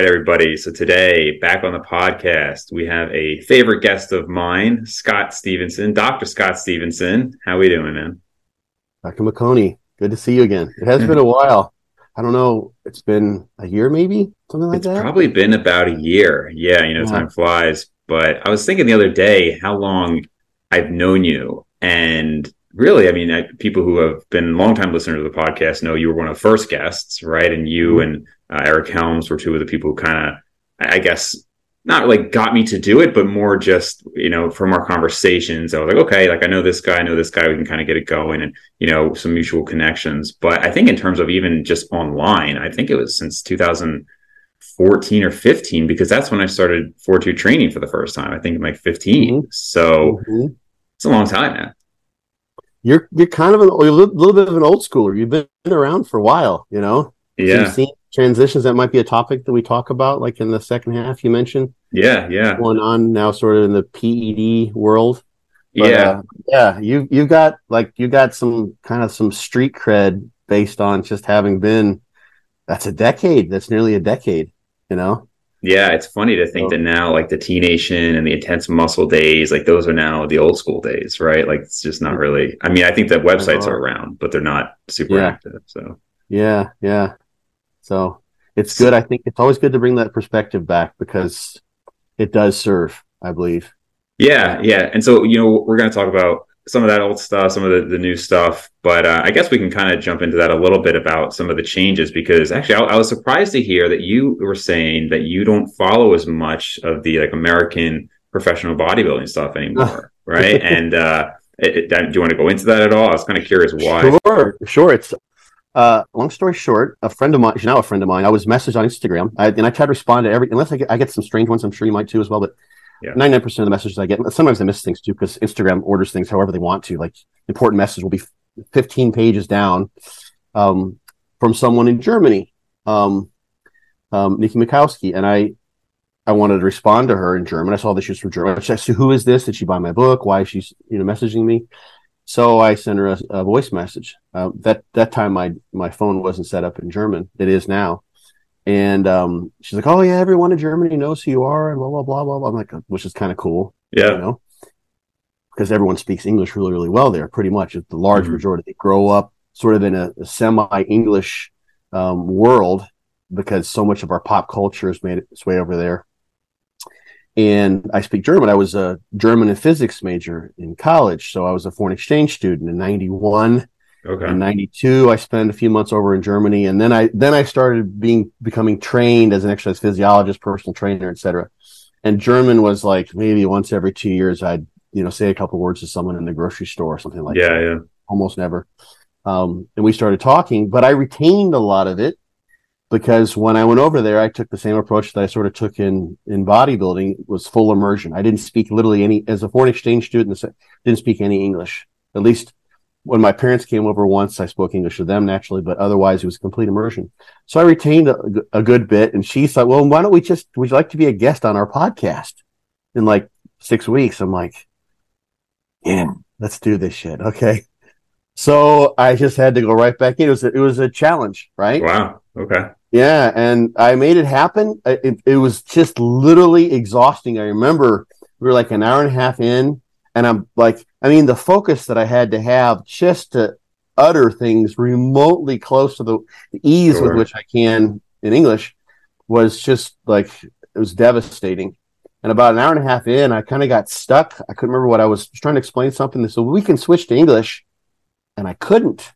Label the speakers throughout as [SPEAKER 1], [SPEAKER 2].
[SPEAKER 1] right, everybody. So today, back on the podcast, we have a favorite guest of mine, Scott Stevenson, Dr. Scott Stevenson. How we doing, man?
[SPEAKER 2] Dr. McConey, good to see you again. It has been a while. I don't know. It's been a year, maybe something like
[SPEAKER 1] it's
[SPEAKER 2] that.
[SPEAKER 1] probably been about a year. Yeah, you know,
[SPEAKER 2] Yeah.
[SPEAKER 1] time flies. But I was thinking the other day how long I've known you, and really, I mean, I, people who have been longtime listeners of the podcast know you were one of the first guests, right? And you
[SPEAKER 2] Mhm.
[SPEAKER 1] and uh, Eric Helms were two of the people who kind of, I guess, not like got me to do it, but more just you know from our conversations, I was like, okay, like I know this guy, I know this guy, we can kind of get it going, and you know some mutual connections. But I think in terms of even just online, I think it was since 2014 or 15 because that's when I started Fortitude training for the first time. I think in like 15. So
[SPEAKER 2] Mhm.
[SPEAKER 1] it's a long time now.
[SPEAKER 2] You're you're kind of a little, bit of an old schooler. You've been around for a while, you know. So
[SPEAKER 1] Yeah,
[SPEAKER 2] You've seen transitions. That might be a topic that we talk about, like in the second half. You mentioned
[SPEAKER 1] yeah, yeah,
[SPEAKER 2] going on now, sort of in the PED world. But,
[SPEAKER 1] yeah.
[SPEAKER 2] uh, yeah. You you've got like you got some kind of some street cred based on just having been. That's a decade. That's nearly a decade. You know.
[SPEAKER 1] Yeah, it's funny to think
[SPEAKER 2] So-
[SPEAKER 1] that now, like the T Nation and the intense muscle days, like those are now the old school days, right? Like it's just not really. I mean, I think that websites uh-huh. are around, but they're not super
[SPEAKER 2] Yeah.
[SPEAKER 1] active. So
[SPEAKER 2] Yeah, yeah. So it's good. I think it's always good to bring that perspective back because it does serve, I believe.
[SPEAKER 1] yeah, yeah. And so you know, we're going to talk about some of that old stuff, some of the, the new stuff, but uh, I guess we can kind of jump into that a little bit about some of the changes because actually, I, I was surprised to hear that you were saying that you don't follow as much of the like American professional bodybuilding stuff anymore, right? And uh, it, it- do you want to go into that at all? I was kind of curious why.
[SPEAKER 2] Sure, sure. It's uh, long story short. A friend of mine, she's now a friend of mine. I was messaged on Instagram, I, and I try to respond to every. Unless I get, I get some strange ones. I'm sure you might too as well. But
[SPEAKER 1] Yeah.
[SPEAKER 2] ninety nine percent of the messages I get, sometimes I miss things too because Instagram orders things however they want to. Like important message will be fifteen pages down um, from someone in Germany, um, um, Nikki Mikowski, and I. I wanted to respond to her in German. I saw that she was from Germany. I said, "Who is this? Did she buy my book? Why is she, you know, messaging me?" So I sent her a, a voice message. Uh, that that time my my phone wasn't set up in German. It is now, and um, she's like, "Oh yeah, everyone in Germany knows who you are," and blah blah blah blah. blah. I'm like, which is kind of cool, you
[SPEAKER 1] Yeah,
[SPEAKER 2] know, because everyone speaks English really really well there. Pretty much, the large
[SPEAKER 1] Mhm.
[SPEAKER 2] majority they grow up sort of in a, a semi English um, world because so much of our pop culture has made its way over there. And I speak German. I was a German and physics major in college, so I was a foreign exchange student in '91.
[SPEAKER 1] Okay,
[SPEAKER 2] In '92, I spent a few months over in Germany, and then I then I started being becoming trained as an exercise physiologist, personal trainer, etc. And German was like maybe once every two years, I'd you know say a couple words to someone in the grocery store or something like that
[SPEAKER 1] yeah, yeah,
[SPEAKER 2] almost never. Um, and we started talking, but I retained a lot of it because when I went over there, I took the same approach that I sort of took in in bodybuilding It was full immersion. I didn't speak literally any as a foreign exchange student. Didn't speak any English. At least when my parents came over once, I spoke English to them naturally, but otherwise it was complete immersion. So I retained a, a good bit, and she thought, "Well, why don't we just? Would you like to be a guest on our podcast in like six weeks?" I'm like, "Yeah, let's do this shit." Okay. So I just had to go right back in. It was a, it was a challenge, right?
[SPEAKER 1] wow, okay,
[SPEAKER 2] Yeah, and I made it happen. It, it was just literally exhausting. I remember we were like an hour and a half in, and I'm like, I mean, the focus that I had to have just to utter things remotely close to the, the ease
[SPEAKER 1] Sure.
[SPEAKER 2] with which I can in English was just like it was devastating. And about an hour and a half in, I kind of got stuck. I couldn't remember what I was trying to explain something. They said, we can switch to English. And I couldn't.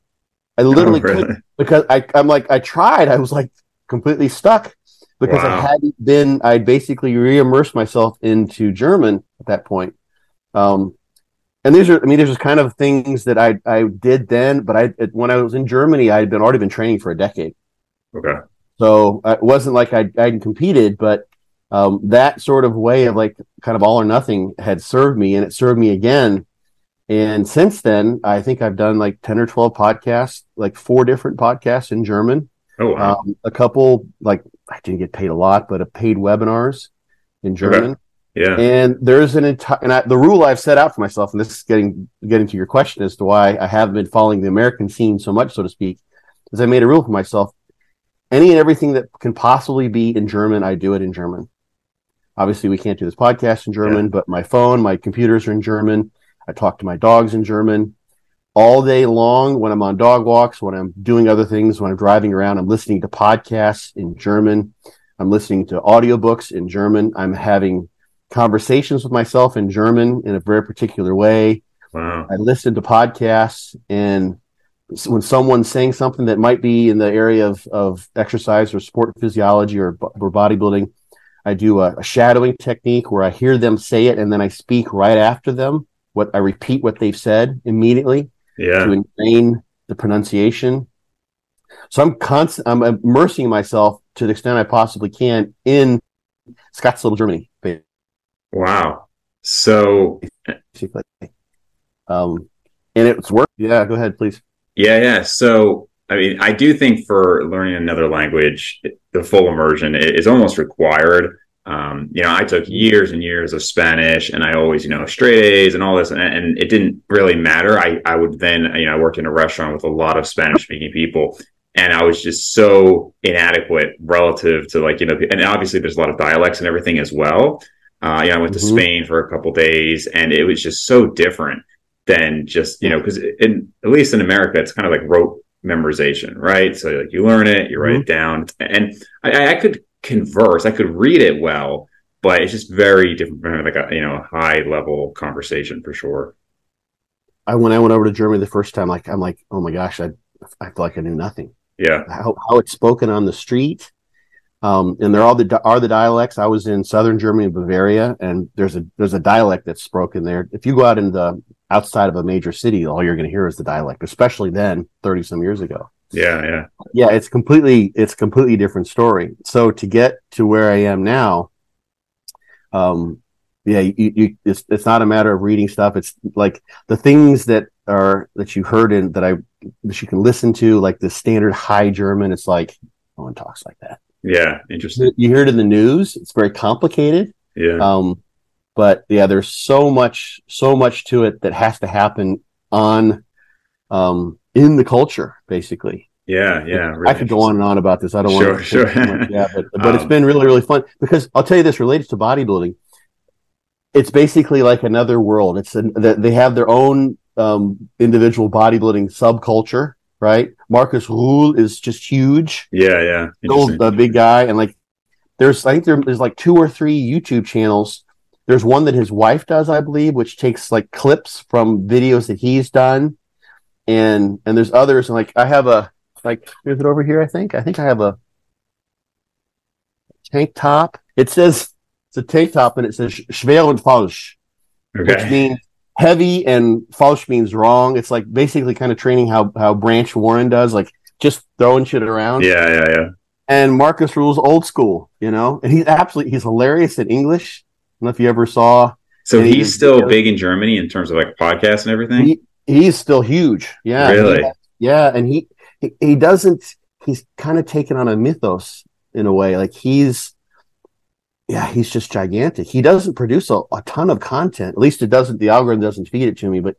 [SPEAKER 2] I oh, literally
[SPEAKER 1] Oh, really?
[SPEAKER 2] couldn't because I, I'm like, I tried. I was like completely stuck because I hadn't been, I'd basically re-immersed myself into German at that point. Um, and these are, I mean, these are kind of things that I, I did then, but I, when I was in Germany, I had been already been training for a decade.
[SPEAKER 1] Okay.
[SPEAKER 2] So uh, it wasn't like I, I competed, but um, that sort of way of like kind of all or nothing had served me and it served me again. And since then, I think I've done like 10 or 12 podcasts, like four different podcasts in German,
[SPEAKER 1] Oh wow.
[SPEAKER 2] um, a couple, like I didn't get paid a lot, but a paid webinars in German.
[SPEAKER 1] Yeah.
[SPEAKER 2] And there's an entire, and I, the rule I've set out for myself, and this is getting, getting to your question as to why I haven't been following the American scene so much, so to speak, is I made a rule for myself any and everything that can possibly be in German, I do it in German. Obviously, we can't do this podcast in German, yeah. but my phone, my computers are in German. I talk to my dogs in German all day long when I'm on dog walks, when I'm doing other things, when I'm driving around. I'm listening to podcasts in German. I'm listening to audiobooks in German. I'm having conversations with myself in German in a very particular way.
[SPEAKER 1] Wow.
[SPEAKER 2] I listen to podcasts and when someone's saying something that might be in the area of, of exercise or sport physiology or, or bodybuilding, I do a, a, shadowing technique where I hear them say it and then I speak right after them. What I repeat what they've said immediately
[SPEAKER 1] yeah.
[SPEAKER 2] to ingrain the pronunciation. So I'm constant. I'm immersing myself to the extent I possibly can in Scottsdale, Germany.
[SPEAKER 1] Wow. So,
[SPEAKER 2] um, and it's work. Yeah, go ahead, please.
[SPEAKER 1] Yeah, yeah. So, I mean, I do think for learning another language, the full immersion is almost required. Um, you know, I took years and years of Spanish and I always, you know, straight A's and all this, and, and it didn't really matter. I, I would then, you know, I worked in a restaurant with a lot of Spanish speaking people and I was just so inadequate relative to like, you know, and obviously there's a lot of dialects and everything as well. Uh, you know, I went mm-hmm. to Spain for a couple days and it was just so different than just you know because in at least in America it's kind of like rote memorization, right? So like you learn it, you write mm-hmm. it down, and I, I, could converse, I could read it well, but it's just very different from like a you know high level conversation for sure.
[SPEAKER 2] I when I went over to Germany the first time, like I'm like, oh my gosh, I I feel like I knew nothing.
[SPEAKER 1] Yeah,
[SPEAKER 2] how how it's spoken on the street, um, and there are all the are the dialects. I was in southern Germany, and Bavaria, and there's a there's a dialect that's spoken there. If you go out in the outside of a major city, all you're going to hear is the dialect, especially then, 30 some years ago.
[SPEAKER 1] Yeah, yeah.
[SPEAKER 2] Yeah, it's completely it's completely different story. So to get to where I am now, um yeah, you, you it's it's not a matter of reading stuff. It's like the things that are that you heard in that I that you can listen to, like the standard high German. It's like no one talks like that.
[SPEAKER 1] Yeah, interesting.
[SPEAKER 2] You hear it in the news. It's very complicated.
[SPEAKER 1] Yeah.
[SPEAKER 2] Um, but yeah, there's so much, so much to it that has to happen on, um, in the culture, basically.
[SPEAKER 1] Yeah, yeah.
[SPEAKER 2] Really I could go on and on about this. I don't
[SPEAKER 1] sure,
[SPEAKER 2] want to.
[SPEAKER 1] Sure, sure.
[SPEAKER 2] Yeah, but, but um, it's been really, really fun because I'll tell you this related to bodybuilding. It's basically like another world. It's an, they have their own um, individual bodybuilding subculture, right? Marcus Rühl is just huge.
[SPEAKER 1] Yeah, yeah.
[SPEAKER 2] The big guy, and like there's I think there, there's like two or three YouTube channels there's one that his wife does, I believe, which takes like clips from videos that he's done. And and there's others and like I have a like is it over here, I think? I think I have a tank top. It says it's a tank top and it says schwer und falsch. Okay. Which means heavy and falsch means wrong. It's like basically kind of training how how Branch Warren does, like just throwing shit around.
[SPEAKER 1] Yeah, yeah, yeah.
[SPEAKER 2] And Marcus Rühl's old school, you know, and he's absolutely he's hilarious in English I don't know if you ever saw.
[SPEAKER 1] So he's still big in Germany in terms of like podcasts and everything.
[SPEAKER 2] He, he's still huge. Yeah.
[SPEAKER 1] Really?
[SPEAKER 2] Yeah, and he, he he doesn't. He's kind of taken on a mythos in a way. Like he's, yeah, he's just gigantic. He doesn't produce a, a ton of content. At least it doesn't. The algorithm doesn't feed it to me. But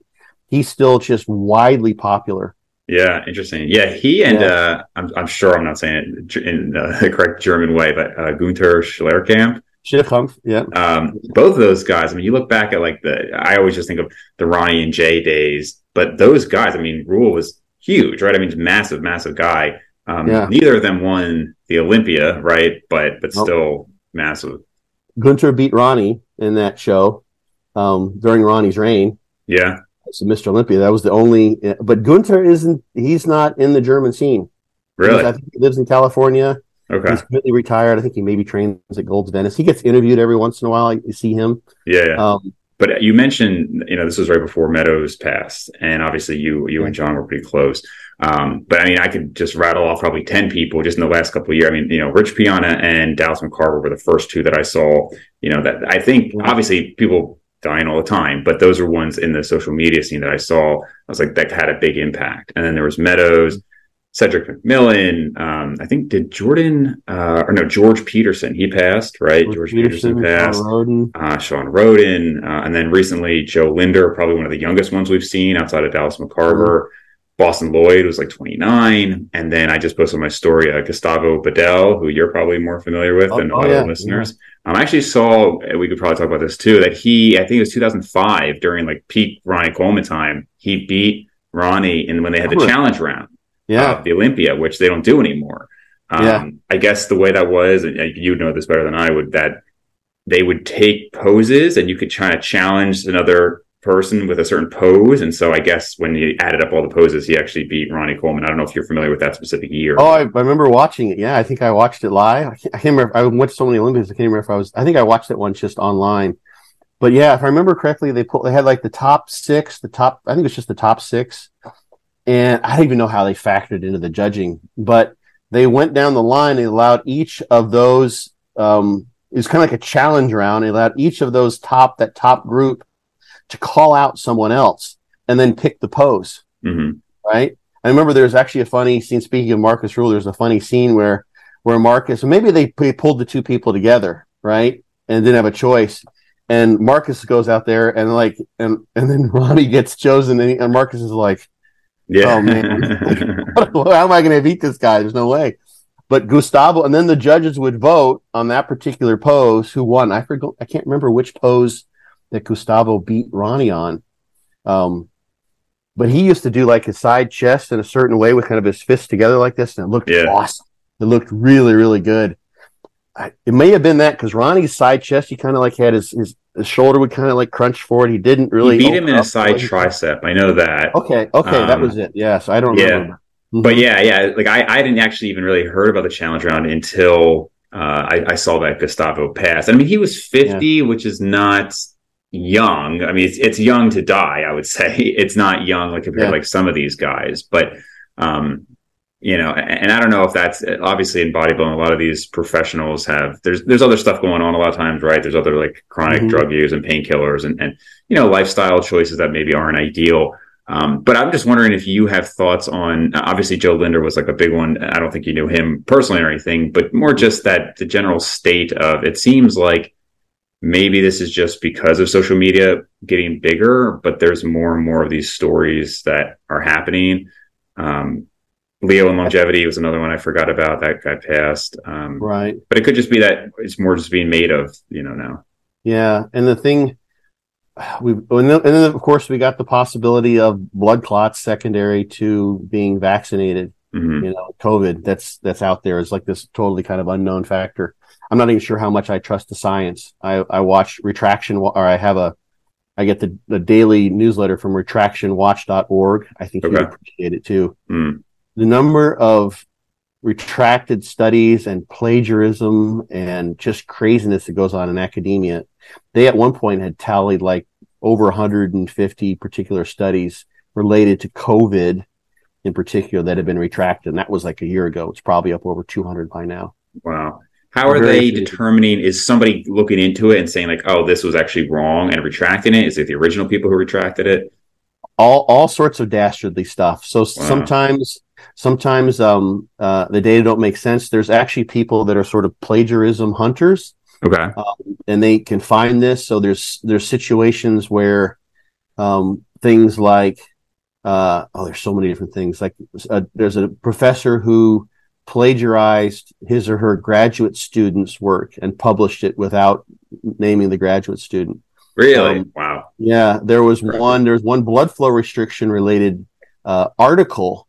[SPEAKER 2] he's still just widely popular.
[SPEAKER 1] Yeah, interesting. Yeah, he and yeah. uh, I'm, I'm sure I'm not saying it in uh, the correct German way, but uh, Gunter Schlierkamp
[SPEAKER 2] Schierkampf, yeah.
[SPEAKER 1] Um, both of those guys. I mean, you look back at like the. I always just think of the Ronnie and Jay days, but those guys. I mean, Rühl was huge, right? I mean, massive, massive guy. Um, yeah. Neither of them won the Olympia, right? But but nope. still massive.
[SPEAKER 2] Gunter beat Ronnie in that show um, during Ronnie's reign.
[SPEAKER 1] Yeah.
[SPEAKER 2] So Mr. Olympia, that was the only. But Gunter isn't. He's not in the German scene.
[SPEAKER 1] Really?
[SPEAKER 2] I think he lives in California.
[SPEAKER 1] Okay.
[SPEAKER 2] He's completely retired. I think he maybe trains at Gold's Venice. He gets interviewed every once in a while. You see him.
[SPEAKER 1] Yeah. yeah. Um, but you mentioned, you know, this was right before Meadows passed, and obviously you you and John were pretty close. Um, but I mean, I could just rattle off probably ten people just in the last couple of years. I mean, you know, Rich Piana and Dallas McCarver were the first two that I saw. You know, that I think obviously people dying all the time, but those are ones in the social media scene that I saw. I was like, that had a big impact. And then there was Meadows. Cedric McMillan. Um, I think did Jordan uh, or no George Peterson. He passed, right?
[SPEAKER 2] George, George Peterson, Peterson, passed. Shawn Rhoden,
[SPEAKER 1] uh, Shawn Rhoden, uh, and then recently Jo Lindner, probably one of the youngest ones we've seen outside of Dallas McCarver. Bostin Loyd was like 29. And then I just posted my story, uh, Gustavo Badell, who you're probably more familiar with
[SPEAKER 2] Oh,
[SPEAKER 1] than
[SPEAKER 2] oh,
[SPEAKER 1] other
[SPEAKER 2] yeah,
[SPEAKER 1] listeners. Um, I actually saw, we could probably talk about this too, that he, I think it was 2005 during like peak Ronnie Coleman time, he beat Ronnie and when they had the challenge round
[SPEAKER 2] Yeah.
[SPEAKER 1] of the Olympia, which they don't do anymore. Um,
[SPEAKER 2] Yeah.
[SPEAKER 1] I guess the way that was, and uh, you know this better than I would, that they would take poses and you could try to challenge another person with a certain pose. And so I guess when he added up all the poses, he actually beat Ronnie Coleman. I don't know if you're familiar with that specific year.
[SPEAKER 2] Oh, I, I remember watching it. Yeah, I think I watched it live. I can't, I can't remember. I went to so many Olympics. I can't remember if I was. I think I watched it once just online. But yeah, if I remember correctly, they put they had like the top six, the top. I think it's just the top six, and I don't even know how they factored into the judging. But they went down the line. They allowed each of those. Um, it was kind of like a challenge round. They allowed each of those top that top group to call out someone else and then pick the pose
[SPEAKER 1] hmm
[SPEAKER 2] right? I remember there's actually a funny scene. Speaking of Marcus Rühl, there's a funny scene where where Marcus, maybe they, they pulled the two people together, right, and didn't have a choice. And Marcus goes out there and like, and and then Ronnie gets chosen, and, he, and Marcus is like,
[SPEAKER 1] Yeah.
[SPEAKER 2] Oh, man. "How am I going to beat this guy? There's no way." But Gustavo, and then the judges would vote on that particular pose. Who won? I forgot. I can't remember which pose that Gustavo beat Ronnie on. Um, but he used to do like his side chest in a certain way with kind of his fists together like this, and it looked
[SPEAKER 1] Yeah.
[SPEAKER 2] awesome. It looked really, really good. I, it may have been that because Ronnie's side chest, he kind of like had his, his his shoulder would kind of like crunch forward. He didn't really
[SPEAKER 1] he beat him in a side tricep. I know that.
[SPEAKER 2] Okay, okay, that
[SPEAKER 1] Um,
[SPEAKER 2] was it. Yes, I don't
[SPEAKER 1] yeah.
[SPEAKER 2] remember. Mhm.
[SPEAKER 1] But yeah, yeah, like I, I didn't actually even really heard about the challenge round until uh, I, I saw that Gustavo passed. I mean, he was 50, which is not young. I mean, it's, it's young to die, I would say. It's not young like compared
[SPEAKER 2] Yeah.
[SPEAKER 1] to like some of these guys, but um, you know, and, and I don't know if that's obviously in bodybuilding. A lot of these professionals have there's there's other stuff going on a lot of times, right? There's other like chronic
[SPEAKER 2] Mhm.
[SPEAKER 1] drug use and painkillers and and you know lifestyle choices that maybe aren't ideal. Um, but I'm just wondering if you have thoughts on obviously Jo Lindner was like a big one. I don't think you knew him personally or anything, but more just that the general state of it seems like maybe this is just because of social media getting bigger, but there's more and more of these stories that are happening. Um, Leo and longevity was another one I forgot about. That guy passed. Um,
[SPEAKER 2] Right.
[SPEAKER 1] but it could just be that it's more just being made of, you know, now.
[SPEAKER 2] Yeah, and the thing we and then, of course we got the possibility of blood clots secondary to being vaccinated.
[SPEAKER 1] Mhm.
[SPEAKER 2] You know, COVID that's that's out there is like this totally kind of unknown factor. I'm not even sure how much I trust the science. I I watch retraction or I have a I get the, the daily newsletter from retractionwatch.org. I think you'd appreciate it too.
[SPEAKER 1] Mm.
[SPEAKER 2] The number of retracted studies and plagiarism and just craziness that goes on in academia. They at one point had tallied like over 150 particular studies related to COVID in particular that had been retracted. And that was like a year ago. It's probably up over 200 by now.
[SPEAKER 1] Wow. How are
[SPEAKER 2] Very
[SPEAKER 1] they determining? Is somebody looking into it and saying like, "Oh, this was actually wrong," and retracting it? Is it the original people who retracted it?
[SPEAKER 2] all all sorts of dastardly stuff. So sometimes sometimes um uh the data don't make sense. There's actually people that are sort of plagiarism hunters
[SPEAKER 1] Okay.
[SPEAKER 2] and they can find this. So there's there's situations where um things like uh oh there's so many different things like uh, there's a professor who plagiarized his or her graduate student's work and published it without naming the graduate student.
[SPEAKER 1] Really?
[SPEAKER 2] Um,
[SPEAKER 1] wow.
[SPEAKER 2] Yeah, there was
[SPEAKER 1] Right.
[SPEAKER 2] one. There's one blood flow restriction related uh, article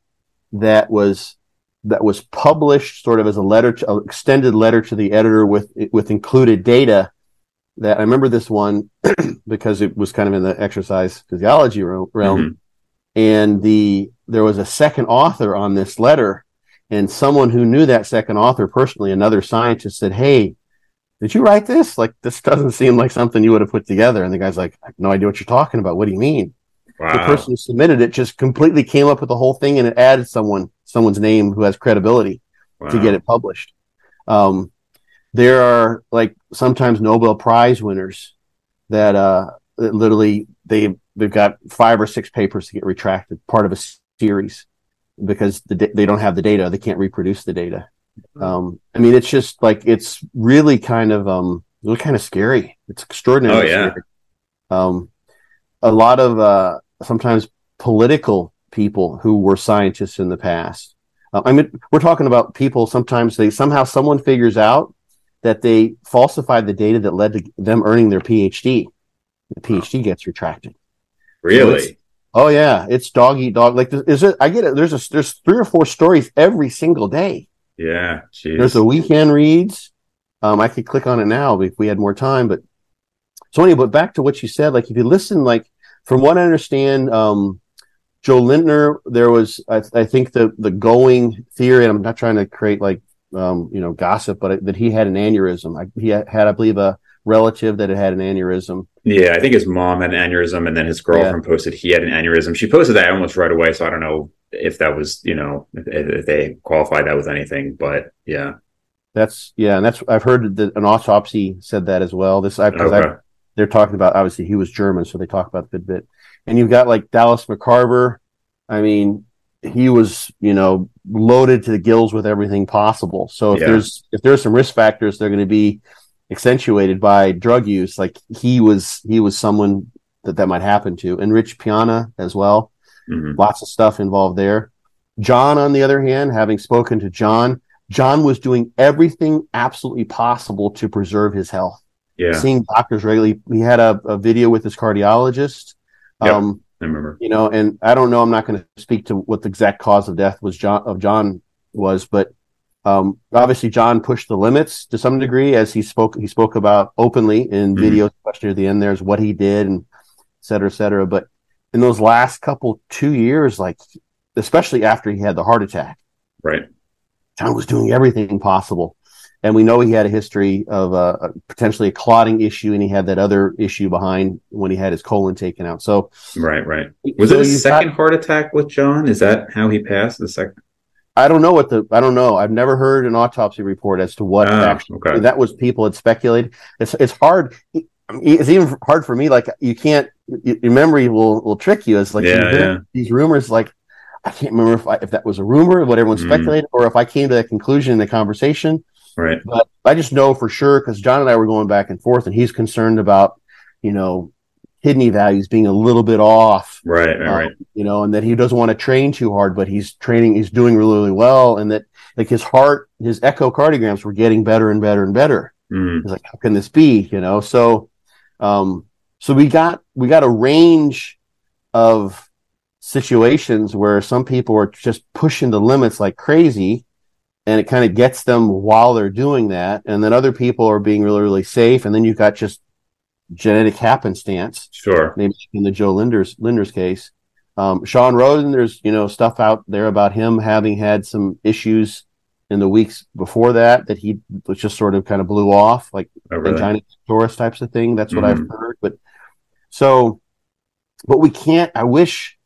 [SPEAKER 2] that was that was published sort of as a letter, to, an extended letter to the editor with with included data. That I remember this one because it was kind of in the exercise physiology realm,
[SPEAKER 1] Mhm.
[SPEAKER 2] and the there was a second author on this letter, and someone who knew that second author personally, another scientist, said, "Hey." Did you write this? Like, this doesn't seem like something you would have put together. And the guy's like, I have no idea what you're talking about. What do you mean? the person who submitted it just completely came up with the whole thing and it added someone someone's name who has credibility to get it published. Um, there are like sometimes Nobel Prize winners that uh that literally they they've got five or six papers to get retracted, part of a series, because the, they don't have the data, they can't reproduce the data. Um, I mean, it's just like it's really kind of um really kind of scary. It's extraordinary.
[SPEAKER 1] Oh, yeah.
[SPEAKER 2] scary. Um, a lot of uh sometimes political people who were scientists in the past. Uh, I mean, we're talking about people. Sometimes they somehow someone figures out that they falsified the data that led to them earning their PhD. The PhD gets retracted.
[SPEAKER 1] Really?
[SPEAKER 2] So oh yeah, it's dog eat dog. Like, is it? I get it. There's a there's three or four stories every single day.
[SPEAKER 1] Yeah. Geez.
[SPEAKER 2] There's a weekend reads. Um, I could click on it now if we had more time, but so anyway, but back to what you said, like if you listen, like from what I understand, um, Jo Lindner, there was, I, I, think the the going theory, and I'm not trying to create like, um, you know, gossip, but that he had an aneurysm. I, he had, I believe, a relative that had had an aneurysm.
[SPEAKER 1] Yeah, I think his mom had an aneurysm, and then his girlfriend yeah. posted he had an aneurysm. She posted that almost right away, so I don't know if that was, you know, if, if they qualified that with anything, but yeah.
[SPEAKER 2] That's yeah, and that's I've heard that an autopsy said that as well. This I, okay. they're talking about obviously he was German, so they talk about the bit. And you've got like Dallas McCarver. I mean, he was you know loaded to the gills with everything possible. So if yeah. there's if there's some risk factors, they're going to be accentuated by drug use. Like he was he was someone that that might happen to, and Rich Piana as well. Mm-hmm. Lots of stuff involved there. John, on the other hand, having spoken to John, John was doing everything absolutely possible to preserve his health.
[SPEAKER 1] Yeah.
[SPEAKER 2] Seeing doctors regularly. He had a, a video with his cardiologist.
[SPEAKER 1] Yep, um, I remember.
[SPEAKER 2] You know, and I don't know, I'm not going to speak to what the exact cause of death was John of John was, but um, obviously John pushed the limits to some degree as he spoke he spoke about openly in mm-hmm. videos, especially at the end there's what he did and et cetera, et cetera. But in those last couple two years, like especially after he had the heart attack.
[SPEAKER 1] Right
[SPEAKER 2] John was doing everything possible. And we know he had a history of uh, potentially a clotting issue, and he had that other issue behind when he had his colon taken out. So,
[SPEAKER 1] right, right. Was so it a second got, heart attack with John? Is that how he passed the second?
[SPEAKER 2] I don't know what the I don't know. I've never heard an autopsy report as to what ah, actually okay. that was. People had speculated. It's it's hard. It's even hard for me. Like you can't. Your memory will will trick you. It's like
[SPEAKER 1] yeah, yeah.
[SPEAKER 2] these rumors. Like I can't remember if I, if that was a rumor, what everyone mm. speculated, or if I came to that conclusion in the conversation.
[SPEAKER 1] Right.
[SPEAKER 2] But I just know for sure because John and I were going back and forth, and he's concerned about, you know, kidney values being a little bit off.
[SPEAKER 1] Right. Um, right.
[SPEAKER 2] You know, and that he doesn't want to train too hard, but he's training, he's doing really, really well, and that like his heart, his echocardiograms were getting better and better and better. Mm. He's like, how can this be? You know, so, um, so we got we got a range of situations where some people are just pushing the limits like crazy and it kind of gets them while they're doing that and then other people are being really really safe and then you've got just genetic happenstance
[SPEAKER 1] sure
[SPEAKER 2] maybe in the Jo Lindner's Lindner's case um, Shawn Rhoden there's you know stuff out there about him having had some issues in the weeks before that that he was just sort of kind of blew off like oh, really? angina pectoris types of thing that's what mm-hmm. i've heard but so but we can't i wish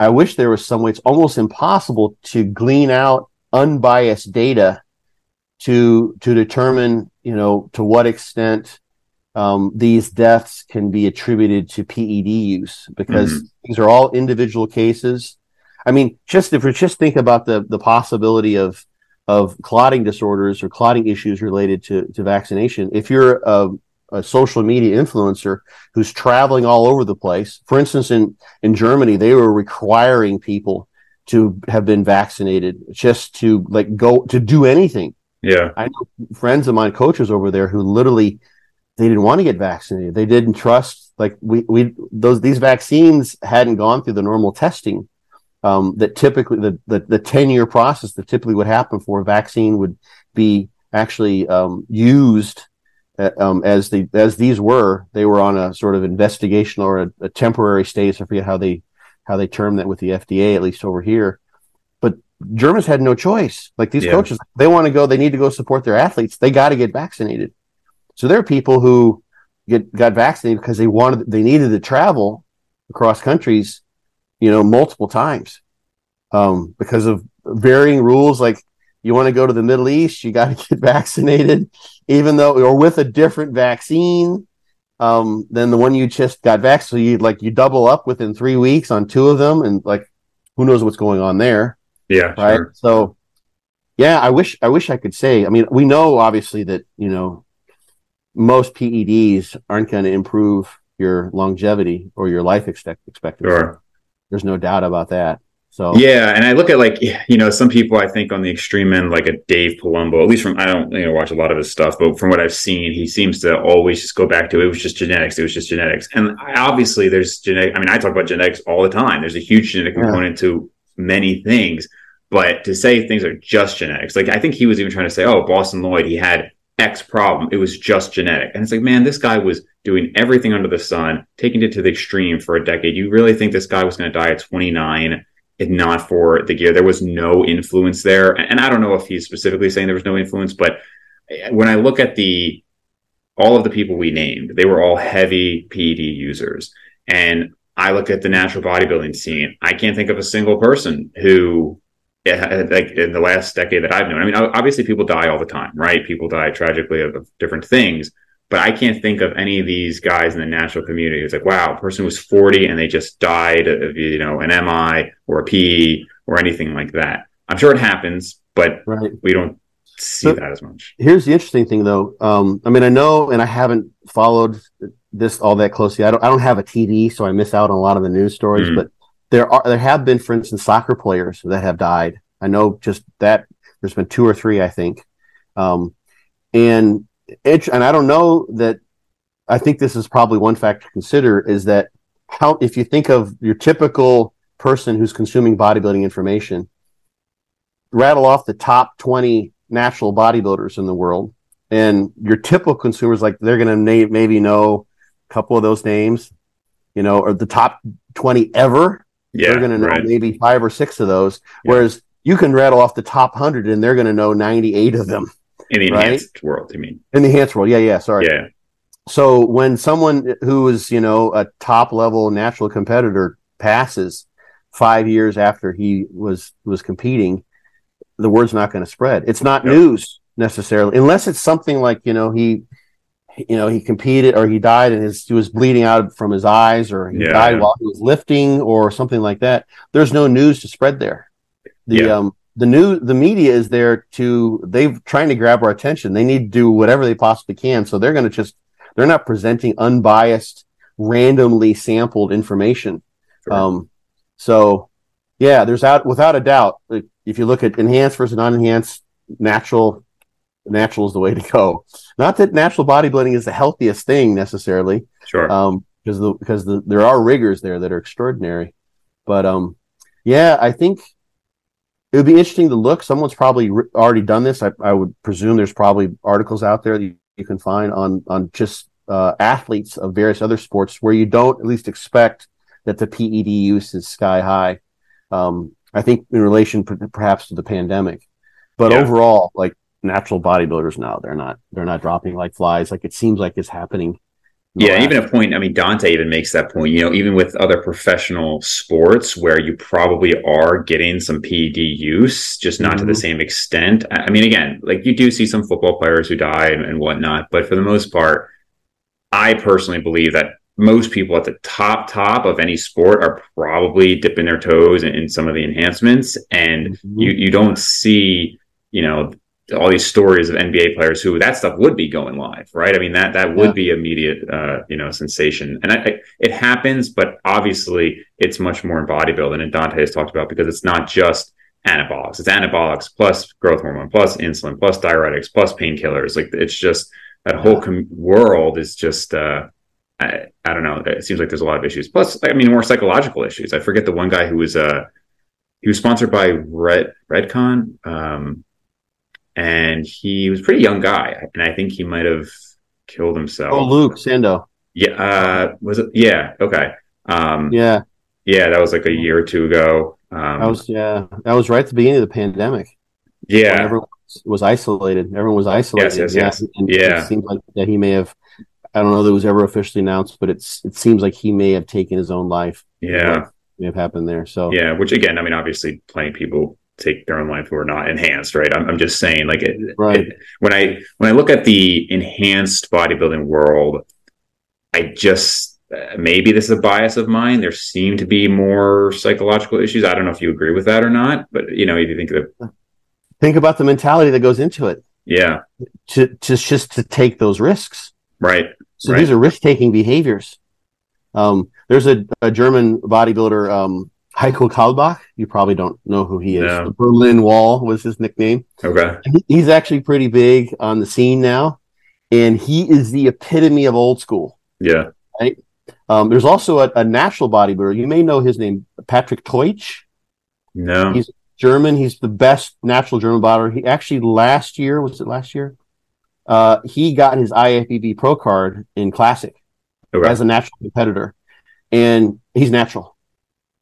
[SPEAKER 2] I wish there was some way. It's almost impossible to glean out unbiased data to to determine, you know, to what extent um, these deaths can be attributed to PED use because mm-hmm. these are all individual cases. I mean, just if we just think about the the possibility of of clotting disorders or clotting issues related to to vaccination, if you're a, a social media influencer who's traveling all over the place. For instance, in, in Germany, they were requiring people to have been vaccinated just to like go to do anything.
[SPEAKER 1] Yeah.
[SPEAKER 2] I know friends of mine, coaches over there who literally they didn't want to get vaccinated. They didn't trust like we, we those these vaccines hadn't gone through the normal testing um, that typically the, the, the 10 year process that typically would happen for a vaccine would be actually um, used uh, um, as the as these were, they were on a sort of investigation or a, a temporary stage. I forget how they how they term that with the FDA, at least over here. But Germans had no choice. Like these yeah. coaches, they want to go, they need to go support their athletes. They got to get vaccinated. So there are people who get got vaccinated because they wanted they needed to travel across countries, you know, multiple times um, because of varying rules. Like you want to go to the Middle East, you got to get vaccinated even though or with a different vaccine um, than the one you just got vaccinated. So you like you double up within three weeks on two of them, and like who knows what's going on there?
[SPEAKER 1] Yeah,
[SPEAKER 2] right. Sure. So yeah, I wish I wish I could say. I mean, we know obviously that you know most PEDs aren't going to improve your longevity or your life expect- expectancy.
[SPEAKER 1] Sure.
[SPEAKER 2] There's no doubt about that. So
[SPEAKER 1] yeah, and I look at like you know some people I think on the extreme end like a Dave Palumbo. At least from I don't you know watch a lot of his stuff, but from what I've seen, he seems to always just go back to it was just genetics. It was just genetics, and obviously there's genetic. I mean, I talk about genetics all the time. There's a huge genetic yeah. component to many things, but to say things are just genetics, like I think he was even trying to say, oh, Bostin Loyd, he had X problem. It was just genetic. And it's like, man, this guy was doing everything under the sun, taking it to the extreme for a decade. You really think this guy was going to die at 29 if not for the gear? There was no influence there. And I don't know if he's specifically saying there was no influence, but eh, when I look at the all of the people we named, they were all heavy PED users. And I look at the natural bodybuilding scene. I can't think of a single person who like in the last decade that I've known. I mean, obviously people die all the time, right? People die tragically of, of different things, but I can't think of any of these guys in the natural community. It's like, wow, a person was 40 and they just died of, you know, an MI or a PE or anything like that. I'm sure it happens, but right. we don't see so that as much.
[SPEAKER 2] Here's the interesting thing though. Um, I mean, I know, and I haven't followed this all that closely. I don't, I don't have a TV, so I miss out on a lot of the news stories, mm but there are there have been, for instance, soccer players that have died. I know just that there's been two or three, I think, um, and it, and I don't know that. I think this is probably one factor to consider is that how if you think of your typical person who's consuming bodybuilding information, rattle off the top twenty natural bodybuilders in the world, and your typical consumers like they're going to na- maybe know a couple of those names, you know, or the top twenty ever
[SPEAKER 1] yeah,
[SPEAKER 2] they're going to know right. maybe five or six of those. Yeah. Whereas you can rattle off the top hundred and they're going to know 98 of them.
[SPEAKER 1] In the enhanced right? world, you mean?
[SPEAKER 2] In the enhanced world. Yeah. Yeah. Sorry.
[SPEAKER 1] Yeah.
[SPEAKER 2] So when someone who is, you know, a top level natural competitor passes five years after he was, was competing, the word's not going to spread. It's not news necessarily, unless it's something like, you know, he, you know he competed or he died and his he was bleeding out from his eyes or he yeah, died while he was lifting or something like that. There's no news to spread there. The yeah. um the new the media is there to they've trying to grab our attention. They need to do whatever they possibly can. So they're going to just they're not presenting unbiased randomly sampled information. Sure. um so yeah there's out without a doubt if you look at enhanced versus non-enhanced natural natural is the way to go. Not that natural bodybuilding is the healthiest thing necessarily.
[SPEAKER 1] Sure.
[SPEAKER 2] Um, because the because the, there are rigors there that are extraordinary, but um, yeah, I think it would be interesting to look. Someone's probably re- already done this. I, I would presume there's probably articles out there that you, you can find on on just uh, athletes of various other sports where you don't at least expect that the PED use is sky high. Um, I think in relation perhaps to the pandemic, but yeah. overall, like natural bodybuilders now. They're not they're not dropping like flies. Like it seems like it's happening.
[SPEAKER 1] Yeah, even a point. I mean, Dante even makes that point. You know, even with other professional sports where you probably are getting some PED use, just not mm-hmm. to the mm-hmm. same extent. I mean, again, like you do see some football players who die and, and whatnot, but for the most part, I personally believe that most people at the top top of any sport are probably dipping their toes in, in some of the enhancements, and mm-hmm. you you don't see you know all these stories of NBA players who that stuff would be going live, right? I mean that that would yeah. be immediate, uh, you know, sensation, and I, I, it happens, but obviously it's much more in bodybuilding, and Dante has talked about because it's not just anabolics; it's anabolics plus growth hormone plus insulin plus diuretics plus painkillers. Like it's just that whole com- world is just. Uh, I, I don't know. It seems like there's a lot of issues. Plus, I mean, more psychological issues. I forget the one guy who was uh he was sponsored by Red Redcon. Um, and he was a pretty young guy, and I think he might have killed himself.
[SPEAKER 2] Oh, Luke Sandoe.
[SPEAKER 1] Yeah, uh, was it? Yeah, okay. Um,
[SPEAKER 2] yeah,
[SPEAKER 1] yeah, that was like a year or two ago. Um,
[SPEAKER 2] that was yeah, that was right at the beginning of the pandemic.
[SPEAKER 1] Yeah,
[SPEAKER 2] everyone was isolated. Everyone was isolated.
[SPEAKER 1] Yes, yes, yes.
[SPEAKER 2] And
[SPEAKER 1] yeah,
[SPEAKER 2] it seems like that he may have. I don't know that it was ever officially announced, but it's it seems like he may have taken his own life.
[SPEAKER 1] Yeah,
[SPEAKER 2] may have happened there. So
[SPEAKER 1] yeah, which again, I mean, obviously, plenty of people take their own life who are not enhanced, right? I'm, I'm just saying, like, it,
[SPEAKER 2] right.
[SPEAKER 1] It, when I when I look at the enhanced bodybuilding world, I just uh, maybe this is a bias of mine. There seem to be more psychological issues. I don't know if you agree with that or not, but you know, if you think of
[SPEAKER 2] think about the mentality that goes into it.
[SPEAKER 1] Yeah,
[SPEAKER 2] to to just to take those risks.
[SPEAKER 1] Right.
[SPEAKER 2] So
[SPEAKER 1] right.
[SPEAKER 2] these are risk taking behaviors. Um, there's a, a German bodybuilder. Um, Heiko Kallbach. You probably don't know who he is.
[SPEAKER 1] No.
[SPEAKER 2] The Berlin Wall was his nickname.
[SPEAKER 1] Okay.
[SPEAKER 2] He's actually pretty big on the scene now, and he is the epitome of old school.
[SPEAKER 1] Yeah.
[SPEAKER 2] Um, there's also a, a natural bodybuilder. You may know his name, Patrick Teutsch.
[SPEAKER 1] No.
[SPEAKER 2] He's- German. He's the best natural German bodybuilder. He actually last year was it last year? Uh, he got his IFBB Pro card in Classic
[SPEAKER 1] okay.
[SPEAKER 2] as a natural competitor, and he's natural.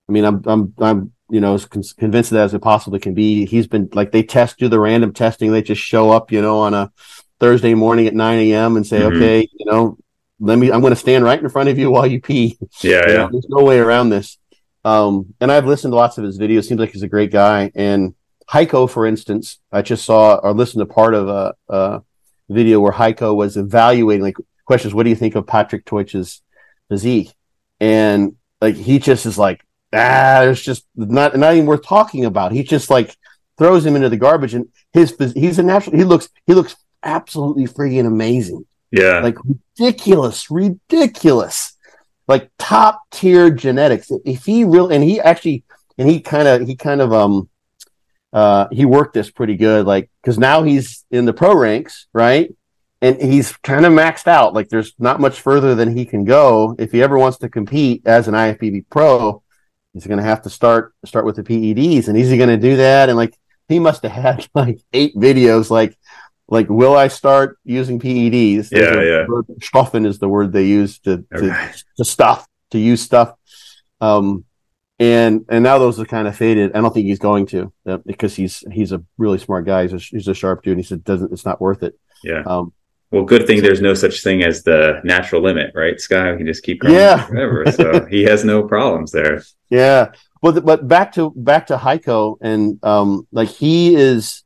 [SPEAKER 2] I mean, I'm I'm I'm you know as con- convinced of that as it possibly can be. He's been like they test do the random testing. They just show up, you know, on a Thursday morning at 9 a.m. and say,
[SPEAKER 1] Mhm.
[SPEAKER 2] okay, you know, let me. I'm going to stand right in front of you while you pee.
[SPEAKER 1] yeah.
[SPEAKER 2] You know,
[SPEAKER 1] Yeah.
[SPEAKER 2] there's no way around this. Um, and I've listened to lots of his videos. Seems like he's a great guy. And Heiko, for instance, I just saw or listened to part of a, a video where Heiko was evaluating like questions. What do you think of Patrick Teutsch's physique? And like he just is like, ah, it's just not not even worth talking about. He just like throws him into the garbage. And his he's a natural. He looks he looks absolutely freaking amazing
[SPEAKER 1] Yeah.
[SPEAKER 2] like ridiculous, ridiculous, like top tier genetics. If he really, and he actually, and he kind of, he kind of, um, uh, he worked this pretty good, like, cause now he's in the pro ranks, right? And he's kind of maxed out. Like, there's not much further than he can go. If he ever wants to compete as an IFBB pro, he's going to have to start, start with the PEDs. And is he going to do that? And like, he must have had like eight videos, like, like, will I start using PEDs?
[SPEAKER 1] Yeah,
[SPEAKER 2] a
[SPEAKER 1] yeah.
[SPEAKER 2] word- Stoffen is the word they use to, to,
[SPEAKER 1] Okay.
[SPEAKER 2] to stuff, to use stuff. Um, and, and now those are kind of faded. I don't think he's going to uh, because he's, he's a really smart guy. He's a, he's a sharp dude. And he said, doesn't, it's not worth it.
[SPEAKER 1] Yeah.
[SPEAKER 2] Um,
[SPEAKER 1] Well, good thing there's no such thing as the natural limit, right, Sky? We can just keep going
[SPEAKER 2] Yeah.
[SPEAKER 1] forever. So he has no problems there.
[SPEAKER 2] Yeah, but but back to back to Heiko and um like he is